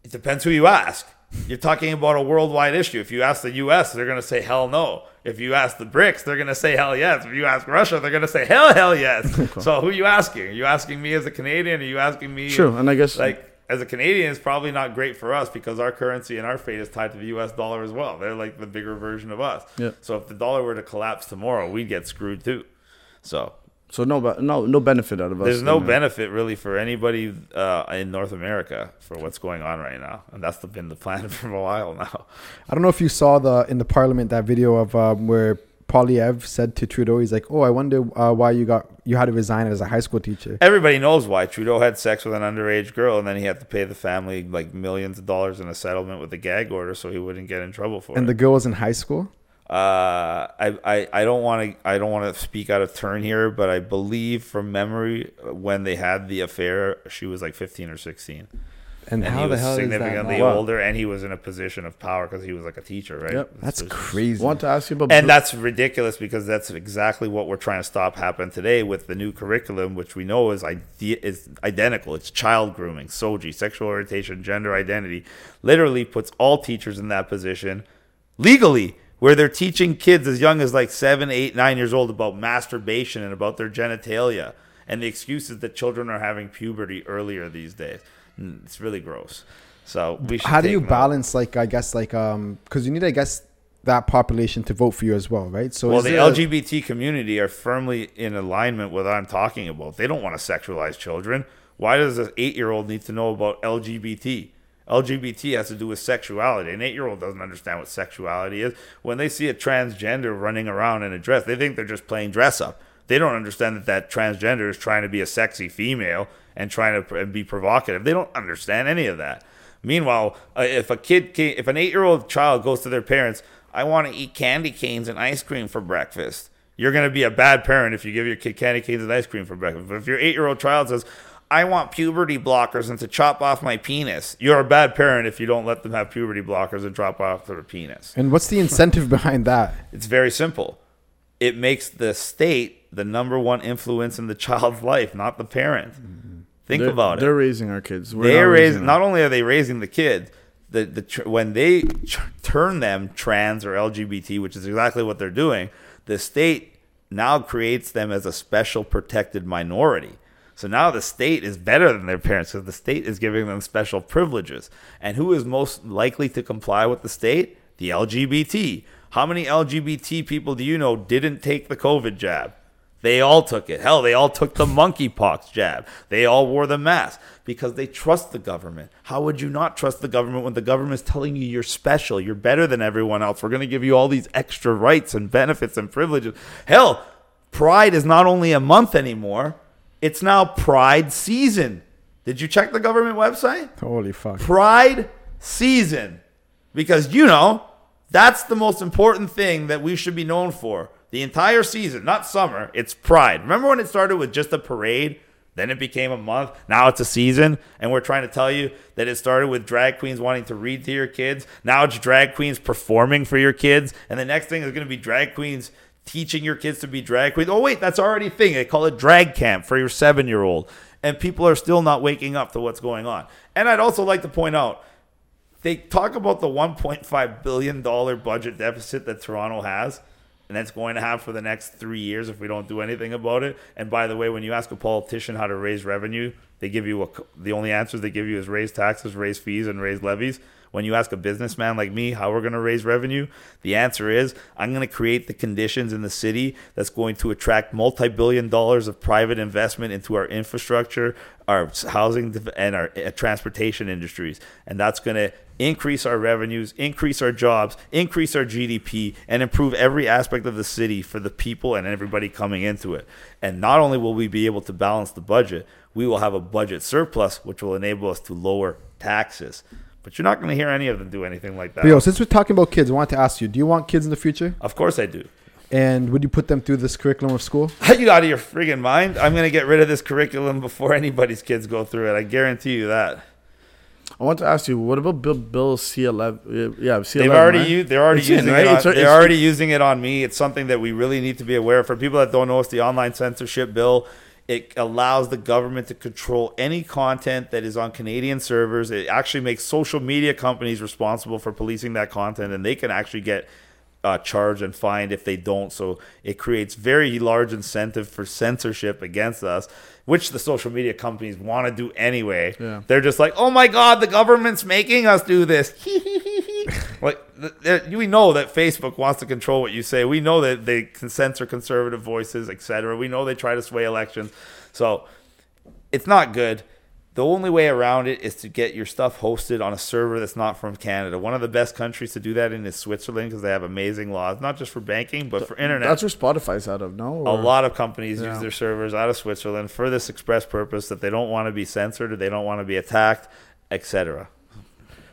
It depends who you ask. You're talking about a worldwide issue. If you ask the U.S., they're going to say hell no. If you ask the BRICS, they're going to say hell yes. If you ask Russia, they're going to say hell hell yes. so who are you asking? Are you asking me as a Canadian? Are you asking me? True, and I guess Like as a Canadian, it's probably not great for us because our currency and our fate is tied to the U.S. dollar as well. They're like the bigger version of us. Yeah. So if the dollar were to collapse tomorrow, we'd get screwed too. So So no, be- no, no benefit out of us. there's no benefit really for anybody uh, in North America for what's going on right now, and that's the, been the plan for a while now. I don't know if you saw the in the parliament that video of um, where Poilievre said to Trudeau, he's like, "Oh, I wonder uh, why you got you had to resign as a high school teacher." Everybody knows why Trudeau had sex with an underage girl, and then he had to pay the family like millions of dollars in a settlement with a gag order, so he wouldn't get in trouble for And it. And the girl was in high school. Uh, I, I, I don't want to I don't want to speak out of turn here, but I believe from memory when they had the affair, she was like 15 or 16, And, and how he the was hell is that? significantly older, and he was in a position of power because he was like a teacher, right? Yep. That's So- crazy. Want to ask you about and that's ridiculous because that's exactly what we're trying to stop happen today with the new curriculum, which we know is ide- is identical. It's child grooming, SOGI, sexual orientation, gender identity, literally puts all teachers in that position legally, where they're teaching kids as young as like seven, eight, nine years old about masturbation and about their genitalia, and the excuse is that children are having puberty earlier these days. Mm, It's really gross. So we should. how do you balance like I guess like um because you need I guess that population to vote for you as well, right? So Well, the there a- LGBT community are firmly in alignment with what I'm talking about. They don't want to sexualize children. Why does an eight year old need to know about LGBT? LGBT has to do with sexuality. An eight year old doesn't understand what sexuality is. When they see a transgender running around in a dress, they think they're just playing dress up. They don't understand that that transgender is trying to be a sexy female and trying to be provocative. They don't understand any of that. Meanwhile, uh, if a kid, ca- if an eight-year-old child goes to their parents, I want to eat candy canes and ice cream for breakfast. You're going to be a bad parent if you give your kid candy canes and ice cream for breakfast. But if your eight-year-old child says, I want puberty blockers and to chop off my penis, you're a bad parent if you don't let them have puberty blockers and chop off their penis. and what's the incentive behind that? It's very simple. It makes the state the number one influence in the child's life, not the parent. Think they're, about it They're raising our kids. We're they're not raising. them. Not only are they raising the kid, the the tr- when they tr- turn them trans or LGBT, which is exactly what they're doing, the state now creates them as a special protected minority. So now the state is better than their parents because the state is giving them special privileges. And who is most likely to comply with the state? The LGBT. How many LGBT people do you know didn't take the COVID jab? They all took it. Hell, they all took the monkeypox jab. They all wore the mask because they trust the government. How would you not trust the government when the government is telling you you're special, you're better than everyone else? We're going to give you all these extra rights and benefits and privileges. Hell, Pride is not only a month anymore, it's now Pride season. Did you check the government website? Holy fuck! Pride season. Because, you know, that's the most important thing that we should be known for. The entire season, not summer, it's Pride. Remember when it started with just a parade? Then it became a month. Now it's a season. And we're trying to tell you that it started with drag queens wanting to read to your kids. Now it's drag queens performing for your kids. And the next thing is going to be drag queens teaching your kids to be drag queens. Oh, wait, that's already a thing. They call it drag camp for your seven year old. And people are still not waking up to what's going on. And I'd also like to point out they talk about the 1.5 billion dollar budget deficit that Toronto has and that's going to have for the next 3 years if we don't do anything about it. And by the way, when you ask a politician how to raise revenue, they give you a, the only answers they give you is raise taxes, raise fees and raise levies. When you ask a businessman like me how we're going to raise revenue, the answer is I'm going to create the conditions in the city that's going to attract multi-billion dollars of private investment into our infrastructure, our housing and our uh, transportation industries. And that's going to increase our revenues, increase our jobs, increase our GDP, and improve every aspect of the city for the people and everybody coming into it. And not only will we be able to balance the budget, we will have a budget surplus, which will enable us to lower taxes. But you're not going to hear any of them do anything like that. But yo, since we're talking about kids, I want to ask you: Do you want kids in the future? Of course I do. And would you put them through this curriculum of school? Are you out of your friggin' mind? I'm going to get rid of this curriculum before anybody's kids go through it. I guarantee you that. I want to ask you, what about Bill Bill C eleven? Yeah, C They've eleven. already right? used. They're already It's in, using right? it. On, It's- they're already using it on me. It's something that we really need to be aware of. For people that don't know, it's the online censorship bill. It allows the government to control any content that is on Canadian servers. It actually makes social media companies responsible for policing that content, and they can actually get uh, charged and fined if they don't. So it creates very large incentive for censorship against us, which the social media companies want to do anyway. Yeah. They're just like, oh my god, the government's making us do this. like th- th- we know that Facebook wants to control what you say. We know that they can censor conservative voices, etc. We know they try to sway elections. So it's not good. The only way around it is to get your stuff hosted on a server that's not from Canada. One of the best countries to do that in is Switzerland because they have amazing laws, not just for banking but for internet. That's where Spotify's out of, no? A lot of companies Yeah. use their servers out of Switzerland for this express purpose that they don't want to be censored or they don't want to be attacked, etc.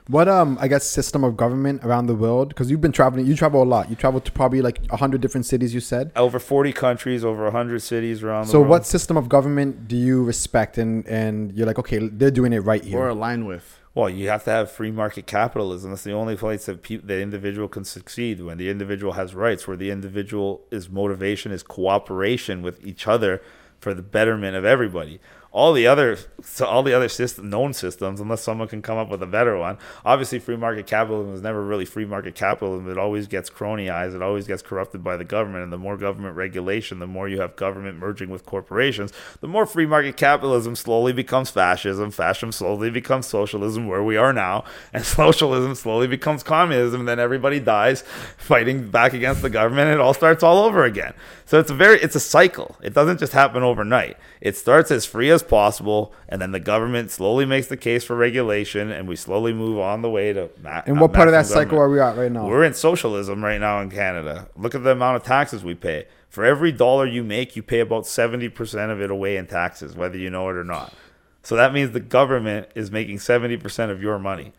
What um I guess system of government around the world? Because you've been traveling, you travel a lot. You travel to probably like hundred different cities. You said. Over 40 countries, over 100 cities around the So world. what system of government do you respect and and you're like okay they're doing it right here or here. align with. Well, you have to have free market capitalism. That's the only place that pe- the individual can succeed when the individual has rights, where the individual is motivation is cooperation with each other for the betterment of everybody. All the other, so all the other system, known systems, unless someone can come up with a better one. Obviously, free market capitalism is never really free market capitalism. It always gets cronyized. It always gets corrupted by the government. And the more government regulation, the more you have government merging with corporations, the more free market capitalism slowly becomes fascism. Fascism slowly becomes socialism, where we are now, and socialism slowly becomes communism. Then everybody dies fighting back against the government. It all starts all over again. So it's a very, it's a cycle. It doesn't just happen overnight. It starts as free as possible, and then the government slowly makes the case for regulation, and we slowly move on the way to. Ma- and what part of that maximum cycle are we at right now? We're in socialism right now in Canada. Look at the amount of taxes we pay. For every dollar you make, you pay about 70% of it away in taxes, whether you know it or not. So that means the government is making 70% of your money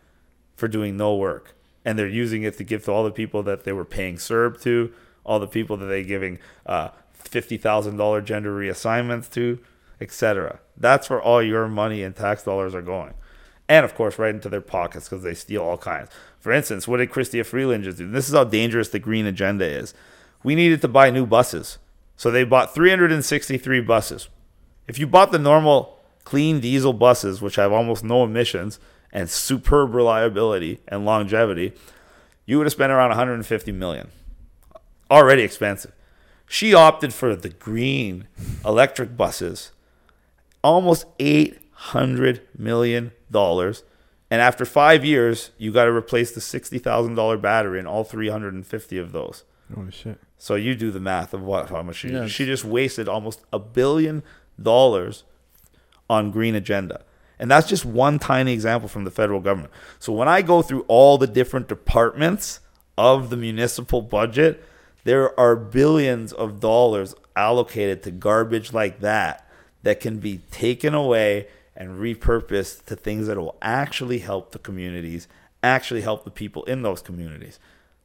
for doing no work. And they're using it to give to all the people that they were paying CERB to, all the people that they're giving uh, $50,000 gender reassignments to, etc. That's where all your money and tax dollars are going and of course right into their pockets because they steal all kinds. For instance, what did Chrystia Freeland just do? This is how dangerous the green agenda is. We needed to buy new buses, so they bought 363 buses. If you bought the normal clean diesel buses, which have almost no emissions and superb reliability and longevity, you would have spent around 150 million. Already expensive. She opted for the green electric buses almost eight hundred million dollars. And after five years, you got to replace the sixty thousand dollar battery in all three hundred and fifty of those. Holy shit! So you do the math of what how much she Yes. she just wasted almost a billion dollars on green agenda. And that's just one tiny example from the federal government. So when I go through all the different departments of the municipal budget, there are billions of dollars allocated to garbage like that that can be taken away and repurposed to things that will actually help the communities, actually help the people in those communities.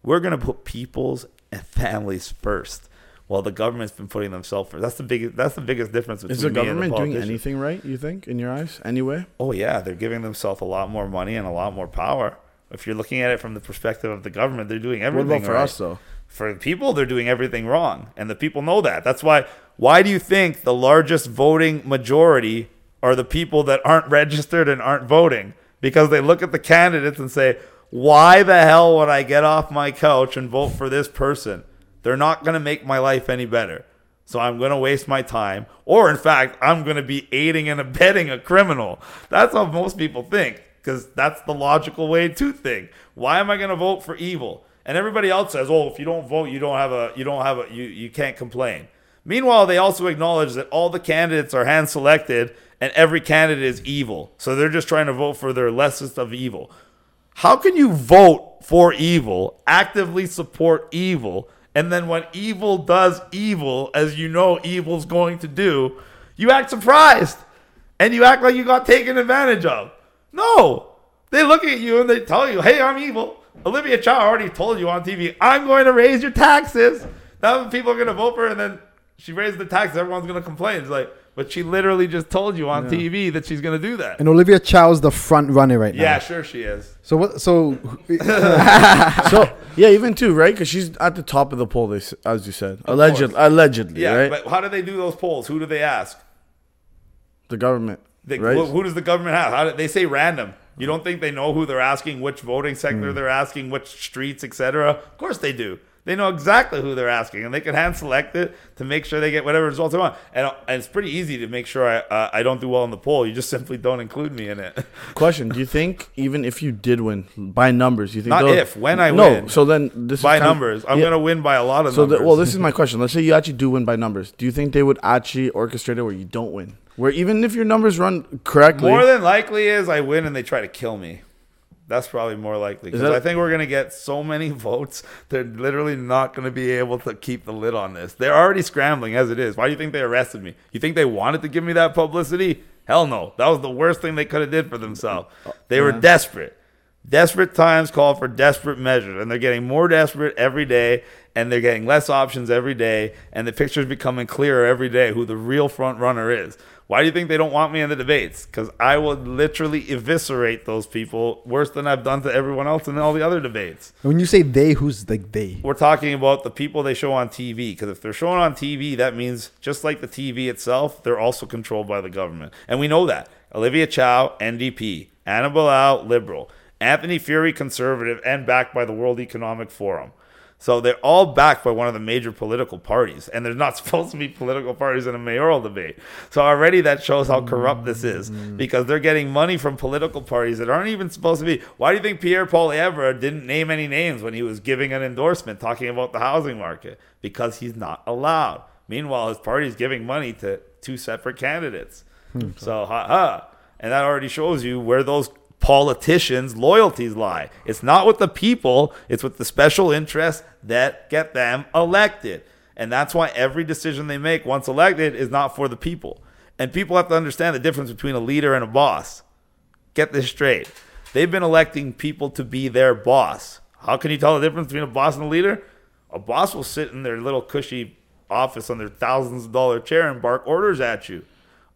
We're going to put people's and families first. While the government's been putting themselves first. That's the biggest. That's the biggest difference between Is the government doing anything right, you think, in your eyes? Anyway? Oh yeah, they're giving themselves a lot more money and a lot more power. If you're looking at it from the perspective of the government, they're doing everything. What about for right. us, though? For the people, they're doing everything wrong, and the people know that. That's why. Why do you think the largest voting majority are the people that aren't registered and aren't voting? Because they look at the candidates and say, "Why the hell would I get off my couch and vote for this person? They're not going to make my life any better." So I'm going to waste my time. Or, in fact, I'm going to be aiding and abetting a criminal. That's how most people think, because that's the logical way to think. Why am I going to vote for evil? And everybody else says, "Oh, if you don't vote, you don't have a, you don't have a, you, you can't complain." Meanwhile, they also acknowledge that all the candidates are hand selected, and every candidate is evil. So they're just trying to vote for their lessest of evil. How can you vote for evil, actively support evil, and then when evil does evil, as you know evil's going to do, you act surprised and you act like you got taken advantage of? No. They look at you and they tell you, hey, I'm evil. Olivia Chow already told you on TV, I'm going to raise your taxes. Now people are going to vote for her, and then she raised the taxes. Everyone's going to complain. It's like, but she literally just told you on TV that she's going to do that. And Olivia Chow's the front runner right now. Yeah, sure she is. So what? So so yeah, even too, right? Because she's at the top of the poll, they, s- as you said, allegedly. course. Allegedly, Yeah, right? but how do they do those polls? Who do they ask? the government, They, right? who, who does the government have? How do, they say random. You don't think they know who they're asking, which voting sector Hmm. they're asking, which streets, etc. Of course they do. They know exactly who they're asking, and they can hand select it to make sure they get whatever results they want. And, and it's pretty easy to make sure I uh, I don't do well in the poll. You just simply don't include me in it. Question: Do you think even if you did win by numbers, you think Not if, when I no? win. So then this by is kind of- numbers, I'm yeah. gonna win by a lot of So numbers. the, well, this is my question. Let's say you actually do win by numbers. Do you think they would actually orchestrate it where you don't win? Where even if your numbers run correctly, more than likely is I win and they try to kill me. That's probably more likely because I think we're gonna get so many votes. They're literally not gonna be able to keep the lid on this. They're already scrambling as it is. Why do you think they arrested me? You think they wanted to give me that publicity? Hell no. That was the worst thing they could have did for themselves. They were desperate. Desperate times call for desperate measures, and they're getting more desperate every day, and they're getting less options every day, and the picture's becoming clearer every day who the real front runner is. Why do you think they don't want me in the debates? Because I would literally eviscerate those people worse than I've done to everyone else in all the other debates. When you say they, who's like they? We're talking about the people they show on TV. Because if they're shown on TV, that means just like the TV itself, they're also controlled by the government. And we know that. Olivia Chow, NDP. Ana Bailão, Liberal. Anthony Furey, Conservative, and backed by the World Economic Forum. So they're all backed by one of the major political parties, and there's not supposed to be political parties in a mayoral debate. So already that shows how corrupt this is, mm. because they're getting money from political parties that aren't even supposed to be. Why do you think Pierre Poilievre didn't name any names when he was giving an endorsement talking about the housing market? Because he's not allowed. Meanwhile, his party is giving money to two separate candidates. Hmm. So ha ha, and that already shows you where those politicians' loyalties lie. It's not with the people, it's with the special interests that get them elected. And that's why every decision they make once elected is not for the people. And people have to understand the difference between a leader and a boss. Get this straight. They've been electing people to be their boss. How can you tell the difference between a boss and a leader? A boss will sit in their little cushy office on their thousands of dollar chair and bark orders at you.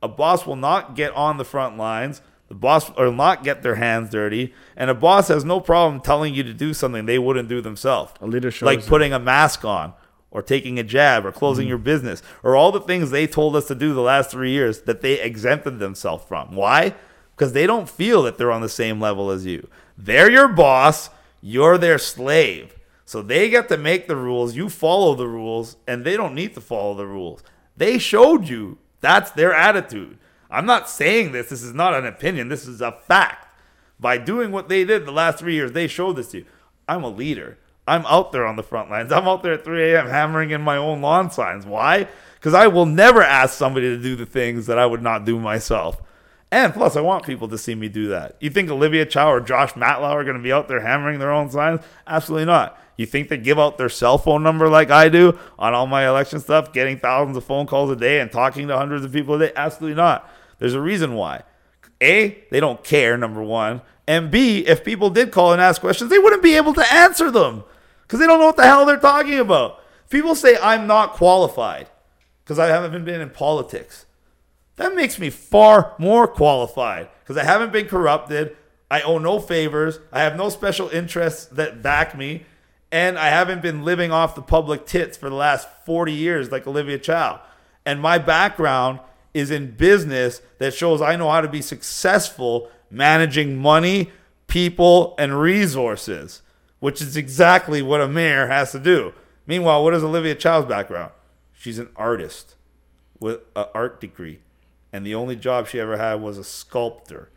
A boss will not get on the front lines. The boss will not get their hands dirty, and a boss has no problem telling you to do something they wouldn't do themselves. A leader shows like putting a mask on, or taking a jab, or closing mm. your business, or all the things they told us to do the last three years that they exempted themselves from. Why? Because they don't feel that they're on the same level as you. They're your boss. You're their slave. So they get to make the rules. You follow the rules, and they don't need to follow the rules. They showed you. That's their attitude. I'm not saying this. This is not an opinion. This is a fact. By doing what they did the last three years, they showed this to you. I'm a leader. I'm out there on the front lines. I'm out there at 3 a.m. hammering in my own lawn signs. Why? Because I will never ask somebody to do the things that I would not do myself. And plus, I want people to see me do that. You think Olivia Chow or Josh Matlow are going to be out there hammering their own signs? Absolutely not. You think they give out their cell phone number like I do on all my election stuff, getting thousands of phone calls a day and talking to hundreds of people a day? Absolutely not. There's a reason why. A, they don't care, number one. And B, if people did call and ask questions, they wouldn't be able to answer them because they don't know what the hell they're talking about. People say I'm not qualified because I haven't been in politics. That makes me far more qualified because I haven't been corrupted. I owe no favors. I have no special interests that back me. And I haven't been living off the public tits for the last 40 years like Olivia Chow. And my background is in business that shows I know how to be successful managing money, people, and resources, which is exactly what a mayor has to do. Meanwhile, what is Olivia Chow's background? She's an artist with an art degree. And the only job she ever had was a sculptor.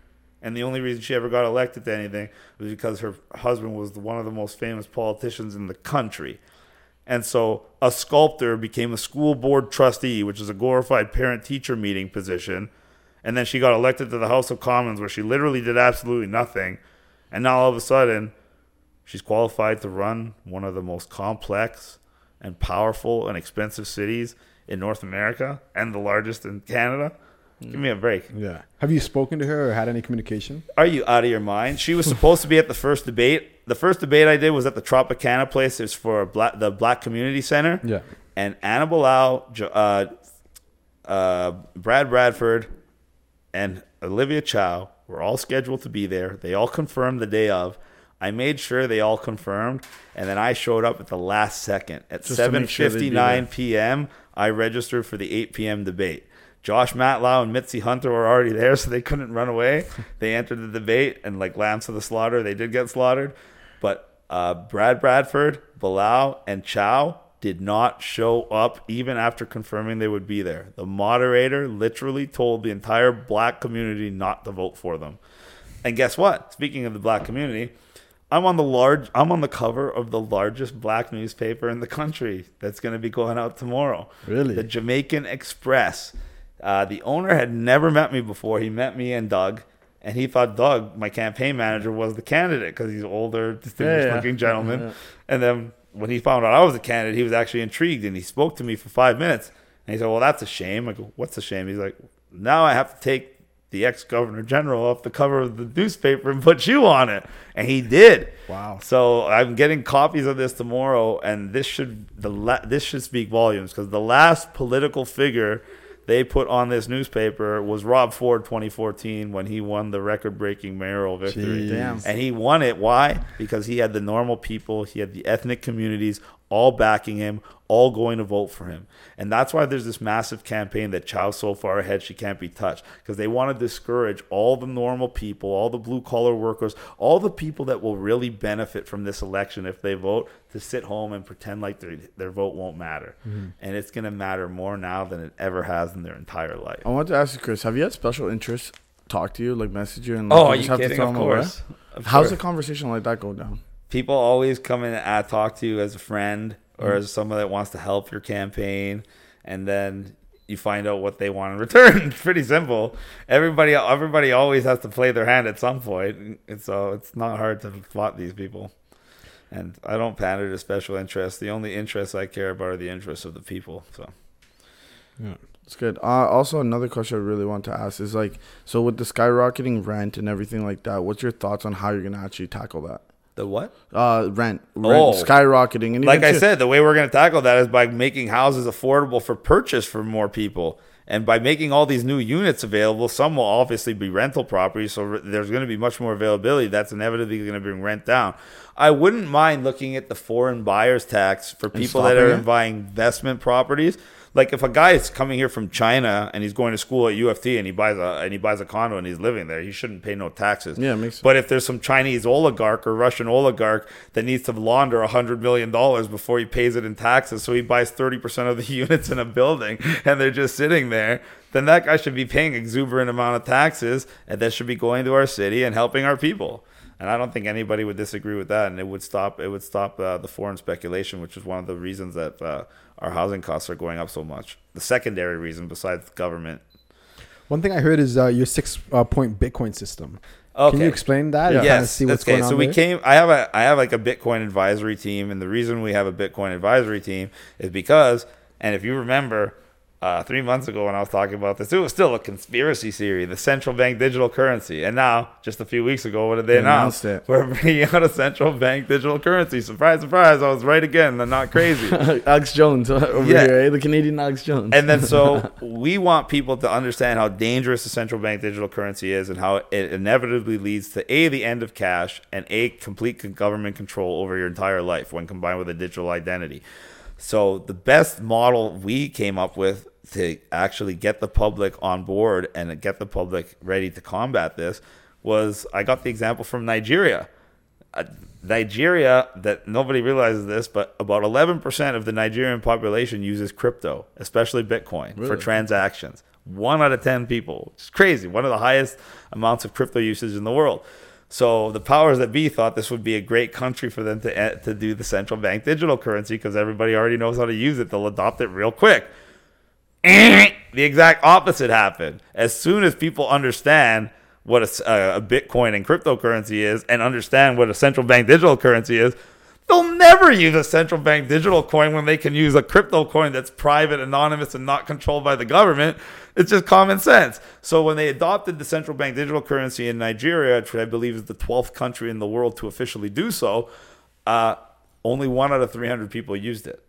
And the only reason she ever got elected to anything was because her husband was one of the most famous politicians in the country. And so a sculptor became a school board trustee, which is a glorified parent teacher meeting position. And then she got elected to the House of Commons, where she literally did absolutely nothing. And now all of a sudden, she's qualified to run one of the most complex and powerful and expensive cities in North America and the largest in Canada. Give me a break. Yeah. Have you spoken to her or had any communication? Are you out of your mind? She was supposed to be at the first debate. The first debate I did was at the Tropicana place. It's for black, the Black Community Center. Yeah. And Ana Bailão, uh, uh, Brad Bradford, and Olivia Chow were all scheduled to be there. They all confirmed the day of. I made sure they all confirmed, and then I showed up at the last second at sure they'd 7:59 p.m. I registered for the 8 p.m. debate. Josh Matlow and Mitzie Hunter were already there, so they couldn't run away. They entered the debate, and like lambs to the slaughter, they did get slaughtered. But Uh, Brad Bradford, Bailão, and Chow did not show up even after confirming they would be there. The moderator literally told the entire black community not to vote for them. And guess what? Speaking of the black community, I'm on the large I'm on the cover of the largest black newspaper in the country that's going to be going out tomorrow. Really? The Jamaican Express. Uh, the owner had never met me before. He met me and Doug, and he thought Doug, my campaign manager, was the candidate because he's older, distinguished Yeah, yeah. looking gentleman. Yeah. And then when he found out I was a candidate, he was actually intrigued and he spoke to me for five minutes. And he said, Well, that's a shame. I go, What's a shame? He's like, Now I have to take the ex governor general off the cover of the newspaper and put you on it. And he did. Wow. So I'm getting copies of this tomorrow, and this should the la- this should speak volumes because the last political figure they put on this newspaper was Rob Ford 2014 when he won the record-breaking mayoral victory. Jeez. And he won it. Why? Because he had the normal people, he had the ethnic communities all backing him, all going to vote for him. And that's why there's this massive campaign that Chow's so far ahead she can't be touched. Because they want to discourage all the normal people, all the blue collar workers, all the people that will really benefit from this election if they vote to sit home and pretend like their, their vote won't matter. Mm-hmm. And it's going to matter more now than it ever has in their entire life. I want to ask you, Chris. Have you had special interests talk to you, like message you, and like, Oh, are just you have to kidding? tell Of them away? course. Of How's course. a conversation like that go down? People always come in and talk to you as a friend or Mm-hmm. as someone that wants to help your campaign and then you find out what they want in return it's pretty simple everybody everybody always has to play their hand at some point and so it's not hard to spot these people and i don't pander to special interests the only interests i care about are the interests of the people so yeah. It's good. Uh, also, another question I really want to ask is like, so with the skyrocketing rent and everything like that, what's your thoughts on how you're gonna actually tackle that? The what Uh, rent, rent Oh. skyrocketing, and like I said, the way we're going to tackle that is by making houses affordable for purchase for more people. And by making all these new units available, some will obviously be rental properties, so there's going to be much more availability. That's inevitably going to bring rent down. I wouldn't mind looking at the foreign buyers tax for people that are it? buying investment properties. Like if a guy is coming here from China and he's going to school at UFT and he buys a and he buys a condo and he's living there, he shouldn't pay no taxes. Yeah, makes sense. But if there's some Chinese oligarch or Russian oligarch that needs to launder a hundred million dollars before he pays it in taxes, so he buys thirty percent of the units in a building and they're just sitting there, then that guy should be paying exuberant amount of taxes, and that should be going to our city and helping our people. And I don't think anybody would disagree with that, and it would stop it would stop uh, the foreign speculation, which is one of the reasons that uh, our housing costs are going up so much. The secondary reason, besides government. One thing I heard is uh, your six uh, point Bitcoin system. Okay. Can you explain that? Yeah. Yes. see what's okay. going on so we there? came. I have a. I have like a Bitcoin advisory team, and the reason we have a Bitcoin advisory team is because, and if you remember, uh, three months ago when I was talking about this, it was still a conspiracy theory, the central bank digital currency, and now just a few weeks ago, what did they, They announce? announced it. We're bringing out a central bank digital currency. Surprise, surprise! I was right again. I'm not crazy. Alex Jones over Yeah. here, eh? the Canadian Alex Jones. And then so we want people to understand how dangerous the central bank digital currency is and how it inevitably leads to a the end of cash and a complete government control over your entire life when combined with a digital identity. So the best model we came up with to actually get the public on board and get the public ready to combat this was I got the example from Nigeria. Uh, Nigeria, that nobody realizes this, but about 11% of the Nigerian population uses crypto, especially Bitcoin, for transactions. One out of 10 people. It's crazy. One of the highest amounts of crypto usage in the world. So the powers that be thought this would be a great country for them to, eh, to do the central bank digital currency because everybody already knows how to use it. They'll adopt it real quick. the exact opposite happened. As soon as people understand what a Bitcoin and cryptocurrency is and understand what a central bank digital currency is, they'll never use a central bank digital coin when they can use a crypto coin that's private, anonymous, and not controlled by the government. It's just common sense. So when they adopted the central bank digital currency in Nigeria, which I believe is the 12th country in the world to officially do so, uh, only one out of 300 people used it.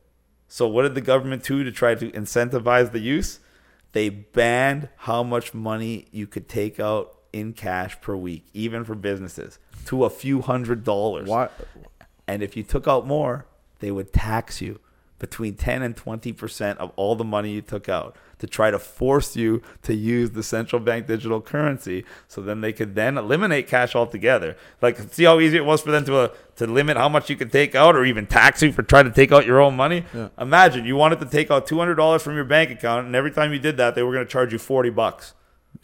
So what did the government do to try to incentivize the use? They banned how much money you could take out in cash per week, even for businesses, to a few hundred dollars. Why? And if you took out more, they would tax you between 10 and 20% of all the money you took out to try to force you to use the central bank digital currency so then they could then eliminate cash altogether like see how easy it was for them to uh, to limit how much you could take out or even tax you for trying to take out your own money Yeah. imagine you wanted to take out $200 from your bank account and every time you did that they were going to charge you 40 bucks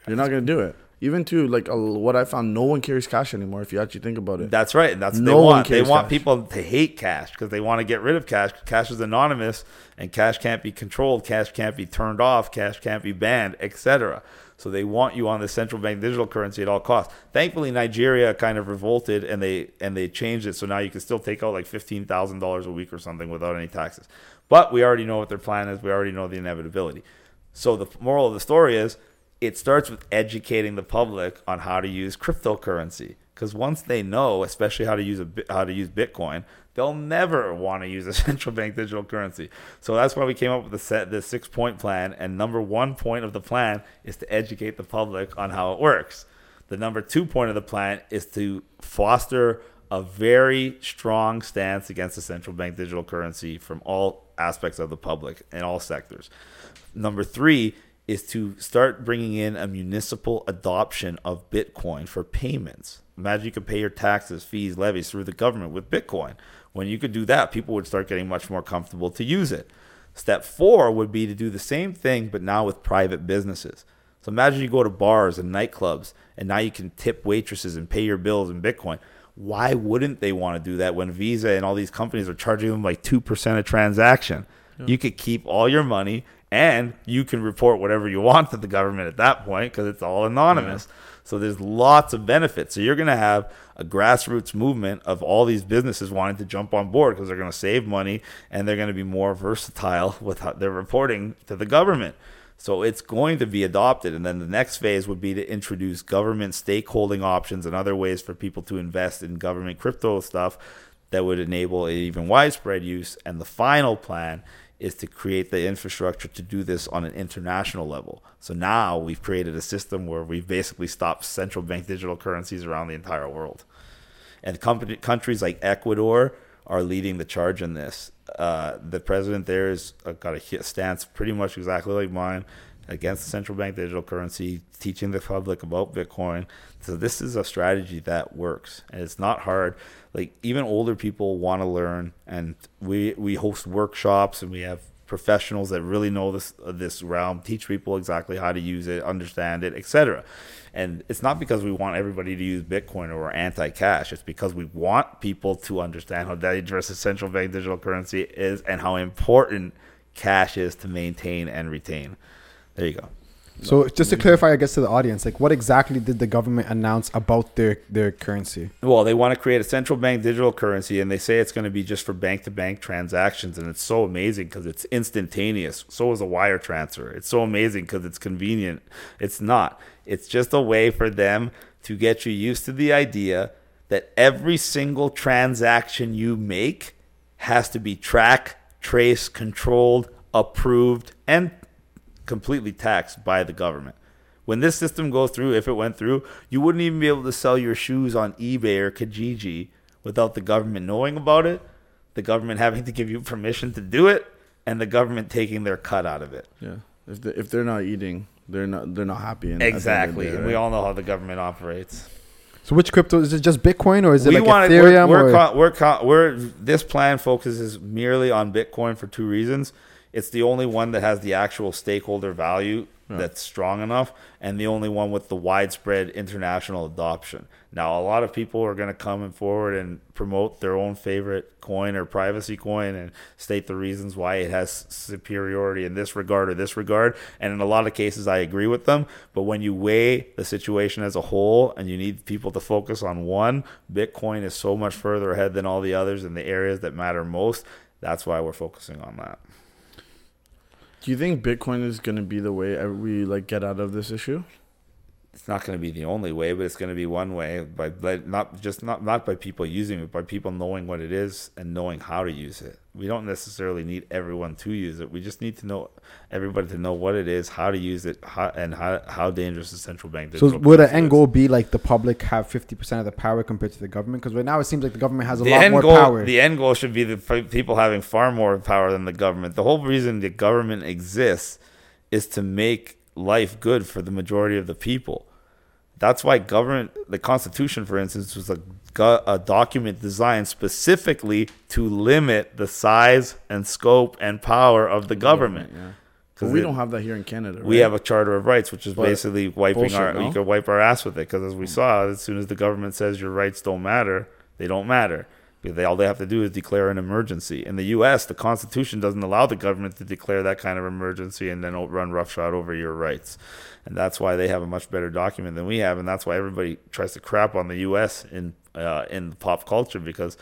You're not gonna do it. Even to like a, what I found, no one carries cash anymore. If you actually think about it, That's right. and That's No they one want. They want cash. people to hate cash because they want to get rid of cash. Cash is anonymous, and cash can't be controlled. Cash can't be turned off. Cash can't be banned, etc. So they want you on the central bank digital currency at all costs. Thankfully, Nigeria kind of revolted and they and they changed it. So now you can still take out like fifteen thousand dollars a week or something without any taxes. But we already know what their plan is. We already know the inevitability. So the moral of the story is it starts with educating the public on how to use cryptocurrency. Because once they know especially how to use a how to use bitcoin they'll never want to use a central bank digital currency. So that's why we came up with the set the six point plan and number one point of the plan is to educate the public on how it works. The number two point of the plan is to foster a very strong stance against the central bank digital currency from all aspects of the public in all sectors. Number three is to start bringing in a municipal adoption of Bitcoin for payments. Imagine you could pay your taxes, fees, levies through the government with Bitcoin. When you could do that, people would start getting much more comfortable to use it. Step four would be to do the same thing, but now with private businesses. So imagine you go to bars and nightclubs, and now you can tip waitresses and pay your bills in Bitcoin. Why wouldn't they want to do that when Visa and all these companies are charging them like 2% a transaction? You could keep all your money and you can report whatever you want to the government at that point because it's all anonymous. So there's lots of benefits. So you're going to have a grassroots movement of all these businesses wanting to jump on board because they're going to save money and they're going to be more versatile with their reporting to the government. So it's going to be adopted. And then the next phase would be to introduce government stakeholding options and other ways for people to invest in government crypto stuff that would enable even widespread use. And the final plan is to create the infrastructure to do this on an international level. So now we've created a system where we've basically stopped central bank digital currencies around the entire world. And company, countries like Ecuador are leading the charge in this. Uh, the president there has uh, got a stance pretty much exactly like mine against central bank digital currency, teaching the public about Bitcoin. So this is a strategy that works, and it's not hard. Like even older people want to learn, and we we host workshops, and we have professionals that really know this uh, this realm, teach people exactly how to use it, understand it, etc. And it's not because we want everybody to use Bitcoin or anti-cash. It's because we want people to understand how dangerous a central bank digital currency is and how important cash is to maintain and retain. There you go. So just to clarify, I guess to the audience, like what exactly did the government announce about their their currency? Well, they want to create a central bank digital currency, and they say it's going to be just for bank to bank transactions. And it's so amazing because it's instantaneous. So is a wire transfer. It's so amazing because it's convenient. It's not. It's just a way for them to get you used to the idea that every single transaction you make has to be tracked, traced, controlled, approved, and completely taxed by the government. When this system goes through, if it went through, you wouldn't even be able to sell your shoes on eBay or Kijiji without the government knowing about it, the government having to give you permission to do it, and the government taking their cut out of it. yeah. If they, if they're not eating, they're not they're not happy. And at the the Exactly. day, And right? we all know how the government operates. So which crypto is it? Just Bitcoin or is it we like wanted, Ethereum? we're, we're, or? con- we're, con- we're, this plan focuses merely on Bitcoin for two reasons. It's the only one that has the actual stakeholder value that's strong enough, and the only one with the widespread international adoption. Now, a lot of people are going to come and forward and promote their own favorite coin or privacy coin and state the reasons why it has superiority in this regard or this regard. And in a lot of cases, I agree with them. But when you weigh the situation as a whole and you need people to focus on one, Bitcoin is so much further ahead than all the others in the areas that matter most. That's why we're focusing on that. Do you think Bitcoin is gonna be the way we like get out of this issue? It's not going to be the only way, but it's going to be one way by, not just not not by people using it, by people knowing what it is and knowing how to use it. We don't necessarily need everyone to use it. We just need to know everybody to know what it is, how to use it, how, and how how dangerous the central bank. So would the end goal be like the public have fifty percent of the power compared to the government? Because right now it seems like the government has a the lot end more goal, power. The end goal should be the f- people having far more power than the government. The whole reason the government exists is to make life good for the majority of the people. That's why government, the Constitution, for instance, was a, a document designed specifically to limit the size and scope and power of the government. Yeah. But we it- don't have that here in Canada. We right? have a Charter of Rights, which is But basically wiping bullshit, our. no? You could wipe our ass with it because, as we hmm. saw, as soon as the government says your rights don't matter, they don't matter. They all they have to do is declare an emergency. In the U.S., the Constitution doesn't allow the government to declare that kind of emergency and then run roughshod over your rights, and that's why they have a much better document than we have, and that's why everybody tries to crap on the U.S. in uh, in pop culture because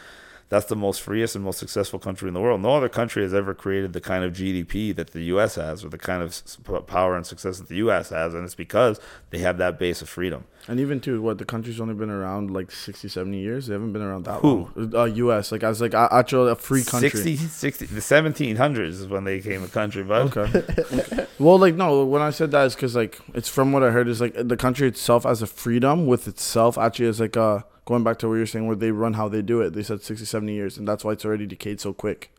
that's the most freest and most successful country in the world. No other country has ever created the kind of GDP that the U.S. has, or the kind of power and success that the U.S. has, and it's because they have that base of freedom. And even too, what the country's only been around like 60, 70 years. They haven't been around that Who? long. Uh, U.S. Like as like a- actual a free country. 60, 60, the 1700s is when they came a country, but Okay. okay. Well, like no, when I said that is because like it's from what I heard is like the country itself as a freedom with itself actually is like uh going back to what you're saying where they run how they do it. They said 60, 70 years, and that's why it's already decayed so quick.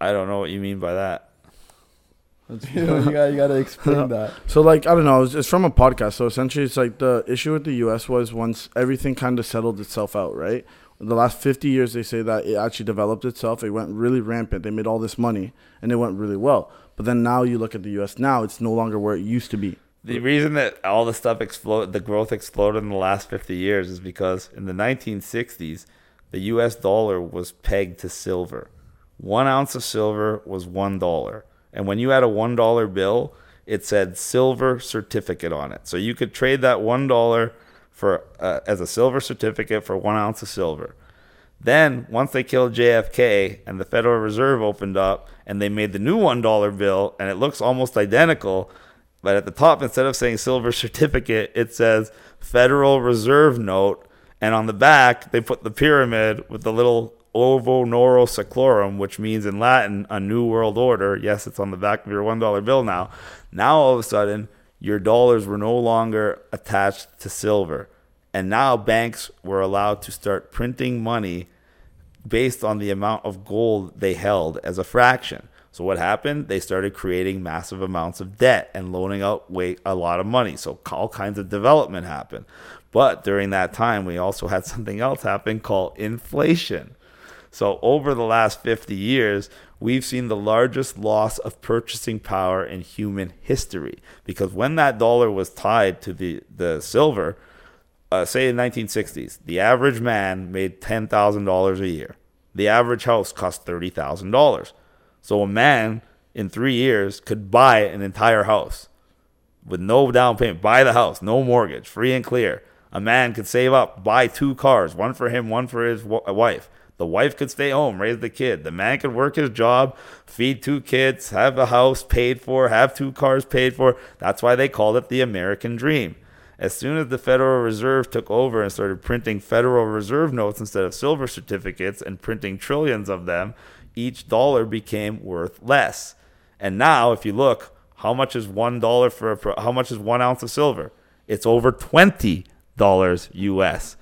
I don't know what you mean by that. you, know, you, gotta, you gotta explain that. So like I don't know, it's, it's from a podcast. So essentially, it's like the issue with the U.S. was once everything kind of settled itself out, right? The last 50 years, they say that it actually developed itself. It went really rampant. They made all this money, and it went really well. But then now you look at the U.S. Now, it's no longer where it used to be. The reason that all the stuff exploded, the growth exploded in the last 50 years is because in the 1960s, the US dollar was pegged to silver. One ounce of silver was one dollar. And when you had a one dollar bill, it said silver certificate on it. So you could trade that one dollar for uh, as a silver certificate for one ounce of silver. Then, once they killed JFK and the Federal Reserve opened up and they made the new $1 bill and it looks almost identical, but at the top, instead of saying silver certificate, it says Federal Reserve note. And on the back, they put the pyramid with the little ovo noro seclorum, which means in Latin, a new world order. Yes, it's on the back of your $1 bill now. Now, all of a sudden, your dollars were no longer attached to silver. And now banks were allowed to start printing money based on the amount of gold they held as a fraction. So what happened? They started creating massive amounts of debt and loaning out a lot of money. So all kinds of development happened. But during that time, we also had something else happen called inflation. So over the last 50 years, we've seen the largest loss of purchasing power in human history because when that dollar was tied to the, the silver, uh, say in 1960s, the average man made $10,000 a year. The average house cost $30,000. So a man in 3 years could buy an entire house with no down payment, buy the house, no mortgage, free and clear. A man could save up, buy two cars, one for him, one for his wife. The wife could stay home, raise the kid. The man could work his job, feed two kids, have a house paid for, have two cars paid for. That's why they called it the American dream. As soon as the Federal Reserve took over and started printing Federal Reserve notes instead of silver certificates and printing trillions of them, each dollar became worth less. And now, if you look, how much is one dollar for a, how much is one ounce of silver? It's over twenty dollars US.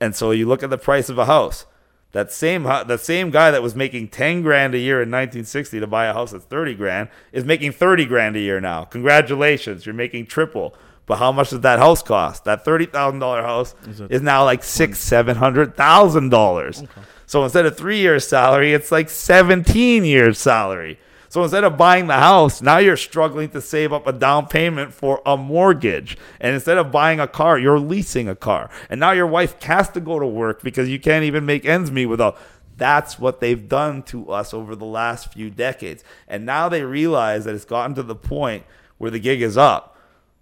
And so you look at the price of a house. That same that same guy that was making ten grand a year in 1960 to buy a house that's 30 grand is making 30 grand a year now. Congratulations, you're making triple. But how much does that house cost? That thirty thousand dollar house Is is now like six, seven hundred thousand dollars. So instead of three years salary, it's like seventeen years salary. So instead of buying the house, now you're struggling to save up a down payment for a mortgage. And instead of buying a car, you're leasing a car. And now your wife has to go to work because you can't even make ends meet without. That's what they've done to us over the last few decades. And now they realize that it's gotten to the point where the gig is up.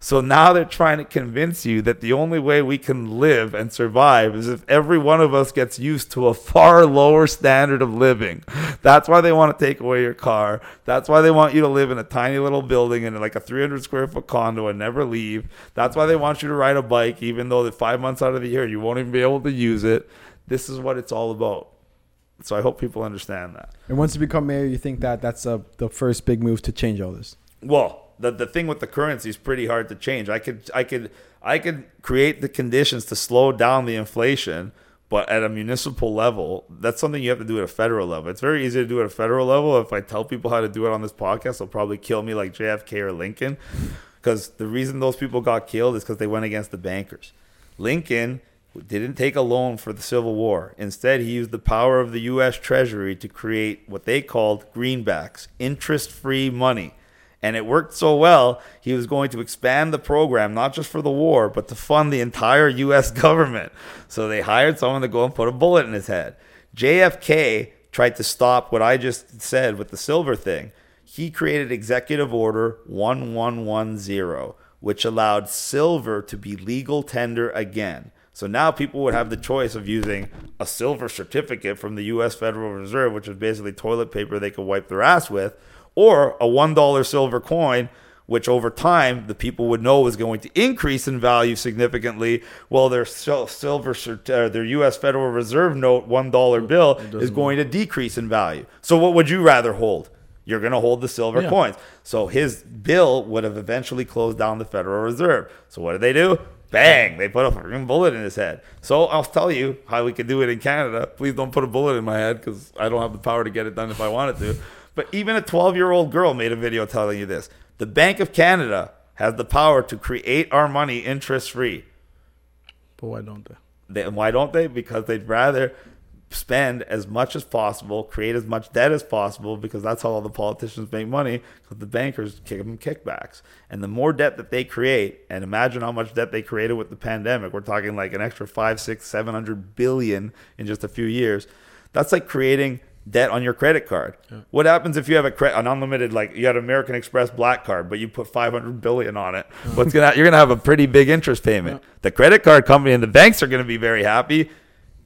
So now they're trying to convince you that the only way we can live and survive is if every one of us gets used to a far lower standard of living. That's why they want to take away your car. That's why they want you to live in a tiny little building in like a 300 square foot condo and never leave. That's why they want you to ride a bike, even though that five months out of the year you won't even be able to use it. This is what it's all about. So I hope people understand that. And once you become mayor, you think that that's uh, the first big move to change all this. Well, the the thing with the currency is pretty hard to change. I could I could I could create the conditions to slow down the inflation, but at a municipal level, that's something you have to do at a federal level. It's very easy to do at a federal level. If I tell people how to do it on this podcast, they'll probably kill me like JFK or Lincoln, because the reason those people got killed is because they went against the bankers. Lincoln didn't take a loan for the Civil War. Instead, he used the power of the U.S. Treasury to create what they called greenbacks, interest free money. And it worked so well, he was going to expand the program, not just for the war, but to fund the entire U.S. government. So they hired someone to go and put a bullet in his head. JFK tried to stop what I just said with the silver thing. He created Executive Order 1110, which allowed silver to be legal tender again. So now people would have the choice of using a silver certificate from the US Federal Reserve, which is basically toilet paper they could wipe their ass with, or a $1 silver coin, which over time the people would know was going to increase in value significantly, while their silver, uh, their US Federal Reserve note $1 bill is going to decrease in value. So what would you rather hold? You're going to hold the silver Yeah. coins. So his bill would have eventually closed down the Federal Reserve. So what did they do? Bang! They put a fucking bullet in his head. So I'll tell you how we can do it in Canada. Please don't put a bullet in my head because I don't have the power to get it done if I wanted to. But even a 12 year old girl made a video telling you this. The Bank of Canada has the power to create our money interest free. But why don't they? They, and why don't they? Because they'd rather spend as much as possible, create as much debt as possible, because that's how all the politicians make money. Because the bankers give them kickbacks, and the more debt that they create, and imagine how much debt they created with the pandemic. We're talking like an extra five, six, seven hundred billion in just a few years. That's like creating debt on your credit card. What happens if you have a cre- an unlimited like you had American Express Black Card, but you put 500 billion on it? What's gonna you're gonna have a pretty big interest payment. The credit card company and the banks are gonna be very happy,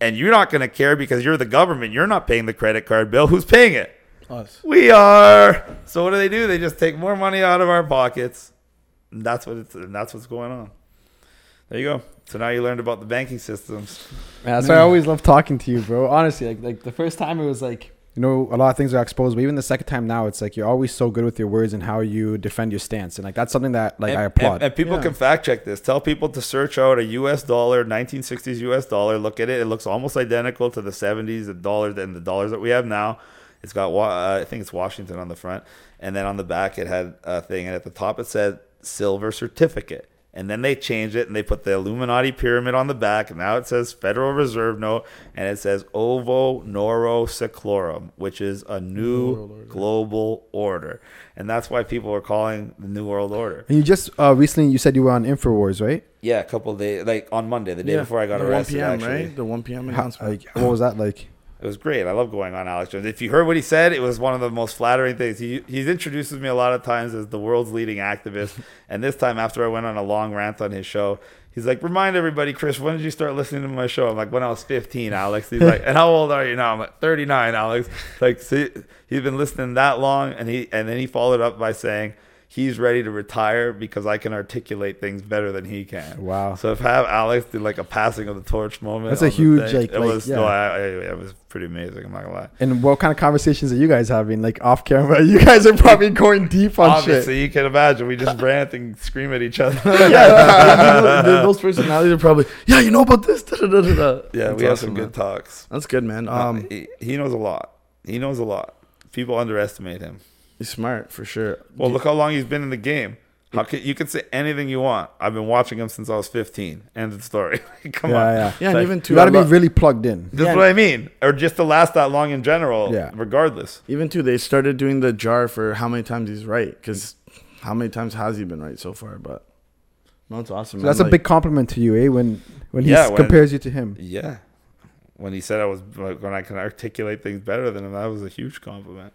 and you're not gonna care because you're the government. You're not paying the credit card bill. Who's paying it? Us. We are. So what do they do? They just take more money out of our pockets. And that's what it's. And that's what's going on. There you go. So now you learned about the banking systems. Man, that's why I always love talking to you, bro. Honestly, like like the first time it was like you know a lot of things are exposed, but even the second time now, it's like you're always so good with your words and how you defend your stance, and like that's something that like and, I applaud. And, and people Yeah. can fact check this. Tell people to search out a U.S. dollar, 1960s U.S. dollar. Look at it. It looks almost identical to the 70s, the dollars, and the dollars that we have now. It's got, wa- uh, I think it's Washington on the front, and then on the back it had a thing, and at the top it said silver certificate. And then they changed it and they put the Illuminati pyramid on the back, and now it says Federal Reserve note, and it says Ovo Noro Seclorum, which is a new World order. global order, and that's why people are calling the New World Order. and you just uh, recently you said you were on Infowars, right? Yeah, a couple of days, like on Monday, the day before I got the arrested. 1 p.m. actually, right? The 1 p.m. How, announcement. like, what was that like? It was great. I love going on Alex Jones. If you heard what he said, it was one of the most flattering things. He he's introduces me a lot of times as the world's leading activist, and this time after I went on a long rant on his show. He's like, remind everybody, Chris, when did you start listening to my show? I'm like, when I was 15, Alex. He's like, and how old are you now? I'm like, 39, Alex. Like, see, he's been listening that long, and he and then he followed up by saying he's ready to retire because I can articulate things better than he can. Wow. So if I have Alex do like a passing of the torch moment, That's a huge, thing, like- it like, was yeah. no, I, I, it was pretty amazing. I'm not gonna lie. And what kind of conversations are you guys having, like off camera? You guys are probably going deep on Obviously, shit. you can imagine we just rant and scream at each other. yeah, those personalities are probably yeah. You know about this? Da, da, da, yeah, That's we have some man. good talks. That's good, man. Um, Um, he, he knows a lot. He knows a lot. People underestimate him. He's smart for sure. Well, look how long he's been in the game. How can, you can say anything you want. I've been watching him since I was 15. End of story. Come yeah, on. yeah. Yeah, and Like, even too, You got to be lo- really plugged in. That's Yeah. what I mean. Or just to last that long in general, Yeah. regardless. even too. They started doing the jar for how many times he's right because how many times has he been right so far? But no, it's awesome. So man. that's a big compliment to you, eh? When when he Yeah, when- compares you to him. Yeah. When he said I was like, when I can articulate things better than him, that was a huge compliment.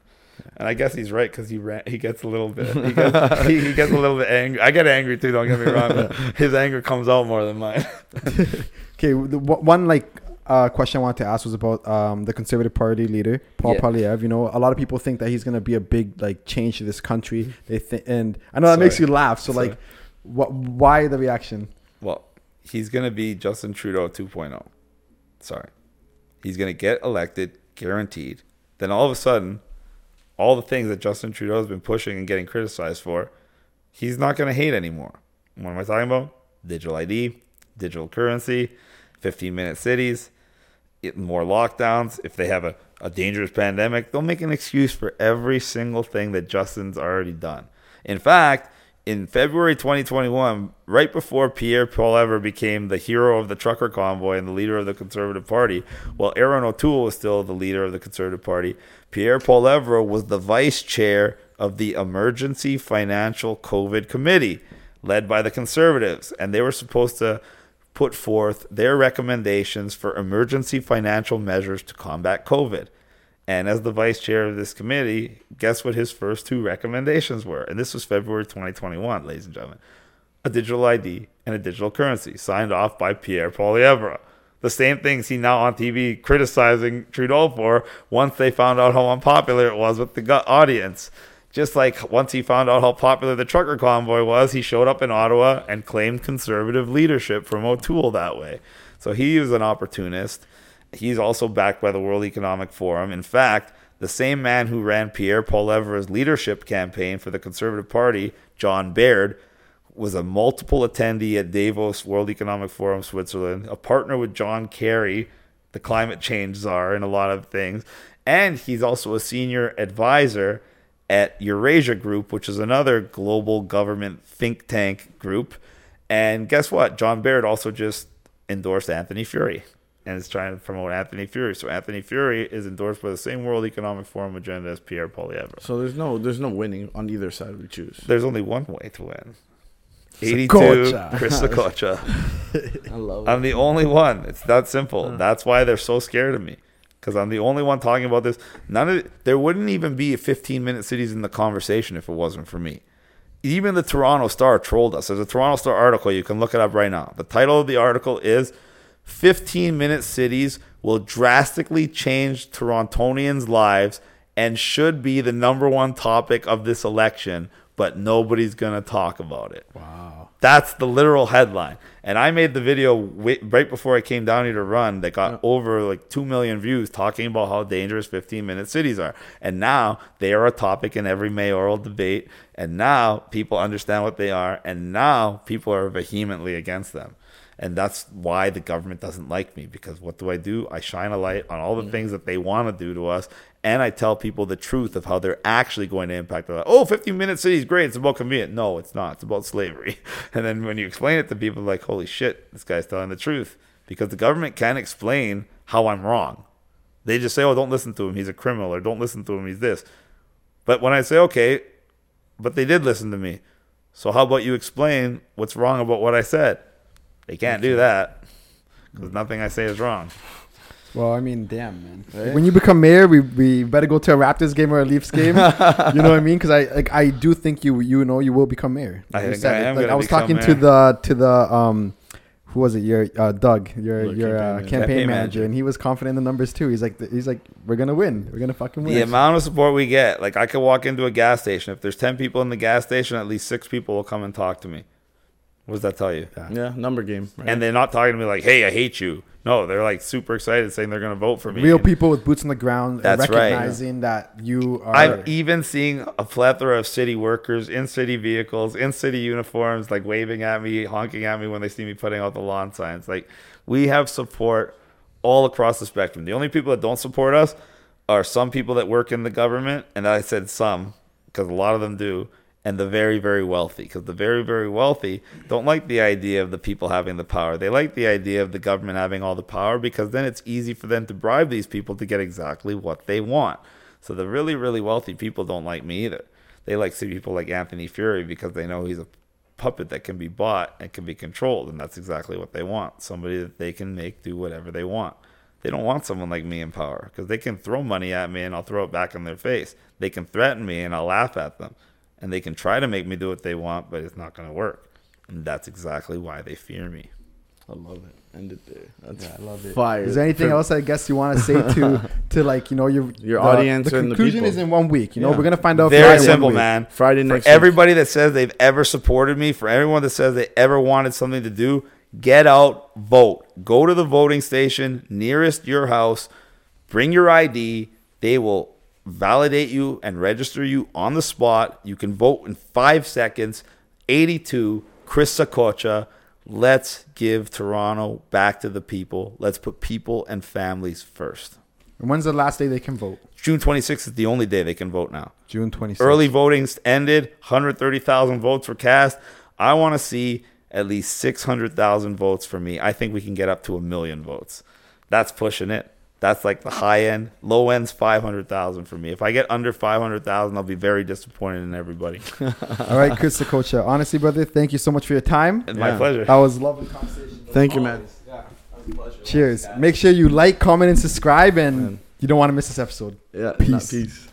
And I guess he's right because he ran, he gets a little bit he gets, he, he gets a little bit angry. I get angry too. Don't get me wrong. But his anger comes out more than mine. Okay, the, one like uh, question I wanted to ask was about um, the Conservative Party leader Paul Yeah. Poilievre. You know, a lot of people think that he's going to be a big like change to this country. They think, and I know that makes you laugh. So Sorry. like, what? Why the reaction? Well, he's gonna be Justin Trudeau 2.0. Sorry, he's gonna get elected, guaranteed. Then all of a sudden, all the things that Justin Trudeau has been pushing and getting criticized for, he's not gonna hate anymore. What am I talking about? Digital ID, digital currency, 15 minute cities, more lockdowns. If they have a, a dangerous pandemic, they'll make an excuse for every single thing that Justin's already done. In fact, in February 2021, right before Pierre Paul became the hero of the trucker convoy and the leader of the Conservative Party, while Erin O'Toole was still the leader of the Conservative Party, Pierre Paul was the vice chair of the Emergency Financial COVID Committee, led by the Conservatives. And they were supposed to put forth their recommendations for emergency financial measures to combat COVID. And as the vice chair of this committee, guess what his first two recommendations were? And this was February 2021, ladies and gentlemen. A digital ID and a digital currency signed off by Pierre Poilievre. The same things he now on TV criticizing Trudeau for once they found out how unpopular it was with the audience. Just like once he found out how popular the trucker convoy was, he showed up in Ottawa and claimed conservative leadership from O'Toole that way. So he was an opportunist. He's also backed by the World Economic Forum. In fact, the same man who ran Pierre Poilievre's leadership campaign for the Conservative Party, John Baird, was a multiple attendee at Davos World Economic Forum, Switzerland, a partner with John Kerry, the climate change czar, in a lot of things. And he's also a senior advisor at Eurasia Group, which is another global government think tank group. And guess what? John Baird also just endorsed Anthony Furey and is trying to promote Anthony Furey. So Anthony Furey is endorsed by the same World Economic Forum agenda as Pierre Poilievre. So there's no there's no winning on either side we choose. There's only one way to win. 82, Saccoccia. Chris Saccoccia. I love I'm the only one. It's that simple. That's why they're so scared of me. Because I'm the only one talking about this. None of there wouldn't even be 15 minute cities in the conversation if it wasn't for me. Even the Toronto Star trolled us. There's a Toronto Star article. You can look it up right now. The title of the article is 15 minute cities will drastically change Torontonians' lives and should be the number one topic of this election, but nobody's going to talk about it. Wow. That's the literal headline. And I made the video wi- right before I came down here to run that got over like 2 million views talking about how dangerous 15 minute cities are. And now they are a topic in every mayoral debate. And now people understand what they are. And now people are vehemently against them. And that's why the government doesn't like me because what do I do? I shine a light on all the things that they want to do to us. And I tell people the truth of how they're actually going to impact their life. Oh, 15 minute city is great. It's about convenience. No, it's not. It's about slavery. And then when you explain it to people, like, holy shit, this guy's telling the truth. Because the government can't explain how I'm wrong. They just say, oh, don't listen to him. He's a criminal. Or don't listen to him. He's this. But when I say, okay, but they did listen to me. So how about you explain what's wrong about what I said? They can't do that because nothing I say is wrong. Well, I mean, damn, man. When you become mayor, we, we better go to a Raptors game or a Leafs game. you know what I mean? Because I like I do think you you know you will become mayor. I think said I am Like, I was talking to the to the um, who was it? Your uh, Doug, your Your your campaign uh, manager. campaign, Campaign manager, manager. and he was confident in the numbers too. He's like he's like we're gonna win. We're gonna fucking win. The amount of support we get, like I could walk into a gas station. If there's 10 people in the gas station, at least six people will come and talk to me. What does that tell you? Yeah, number game. Right? And they're not talking to me like, hey, I hate you. No, they're like super excited saying they're going to vote for me. Real people with boots on the ground, That's right. recognizing that you are. I'm even seeing a plethora of city workers in city vehicles, in city uniforms, like waving at me, honking at me when they see me putting out the lawn signs. Like we have support all across the spectrum. The only people that don't support us are some people that work in the government, and I said some because a lot of them do, and the very, very wealthy. Because the very, very wealthy don't like the idea of the people having the power. They like the idea of the government having all the power because then it's easy for them to bribe these people to get exactly what they want. So the really, really wealthy people don't like me either. They like see people like Anthony Furey because they know he's a puppet that can be bought and can be controlled, and that's exactly what they want. Somebody that they can make do whatever they want. They don't want someone like me in power because they can throw money at me and I'll throw it back in their face. They can threaten me and I'll laugh at them. And they can try to make me do what they want, but it's not going to work. And that's exactly why they fear me. I love it. End it there. That's Yeah, I love it. fire. Is there anything For- else I guess you want to say to to like you know your Your the- audience The and the conclusion is in one week. You know Yeah. we're gonna find out. Very Friday simple, man. Friday For next week. everybody that says they've ever supported me, for everyone that says they ever wanted something to do, get out, vote. Go to the voting station nearest your house, bring your ID. They will validate you and register you on the spot. You can vote in five seconds. 82, Chris Saccoccia. Let's give Toronto back to the people. Let's put people and families first. And when's the last day they can vote? June 26th is the only day they can vote now. June 26th. Early voting's ended. 130,000 votes were cast. I want to see at least 600,000 votes for me. I think we can get up to a million votes. That's pushing it. That's like the high end. Low end's 500,000 for me. If I get under 500,000, I'll be very disappointed in everybody. All right, Chris Saccoccia. Honestly, brother, thank you so much for your time. It's my Yeah. pleasure. That was a lovely conversation. Thank you, man. Cheers. Make sure you like, comment, and subscribe, and Man. you don't want to miss this episode. Yeah. Peace. Peace.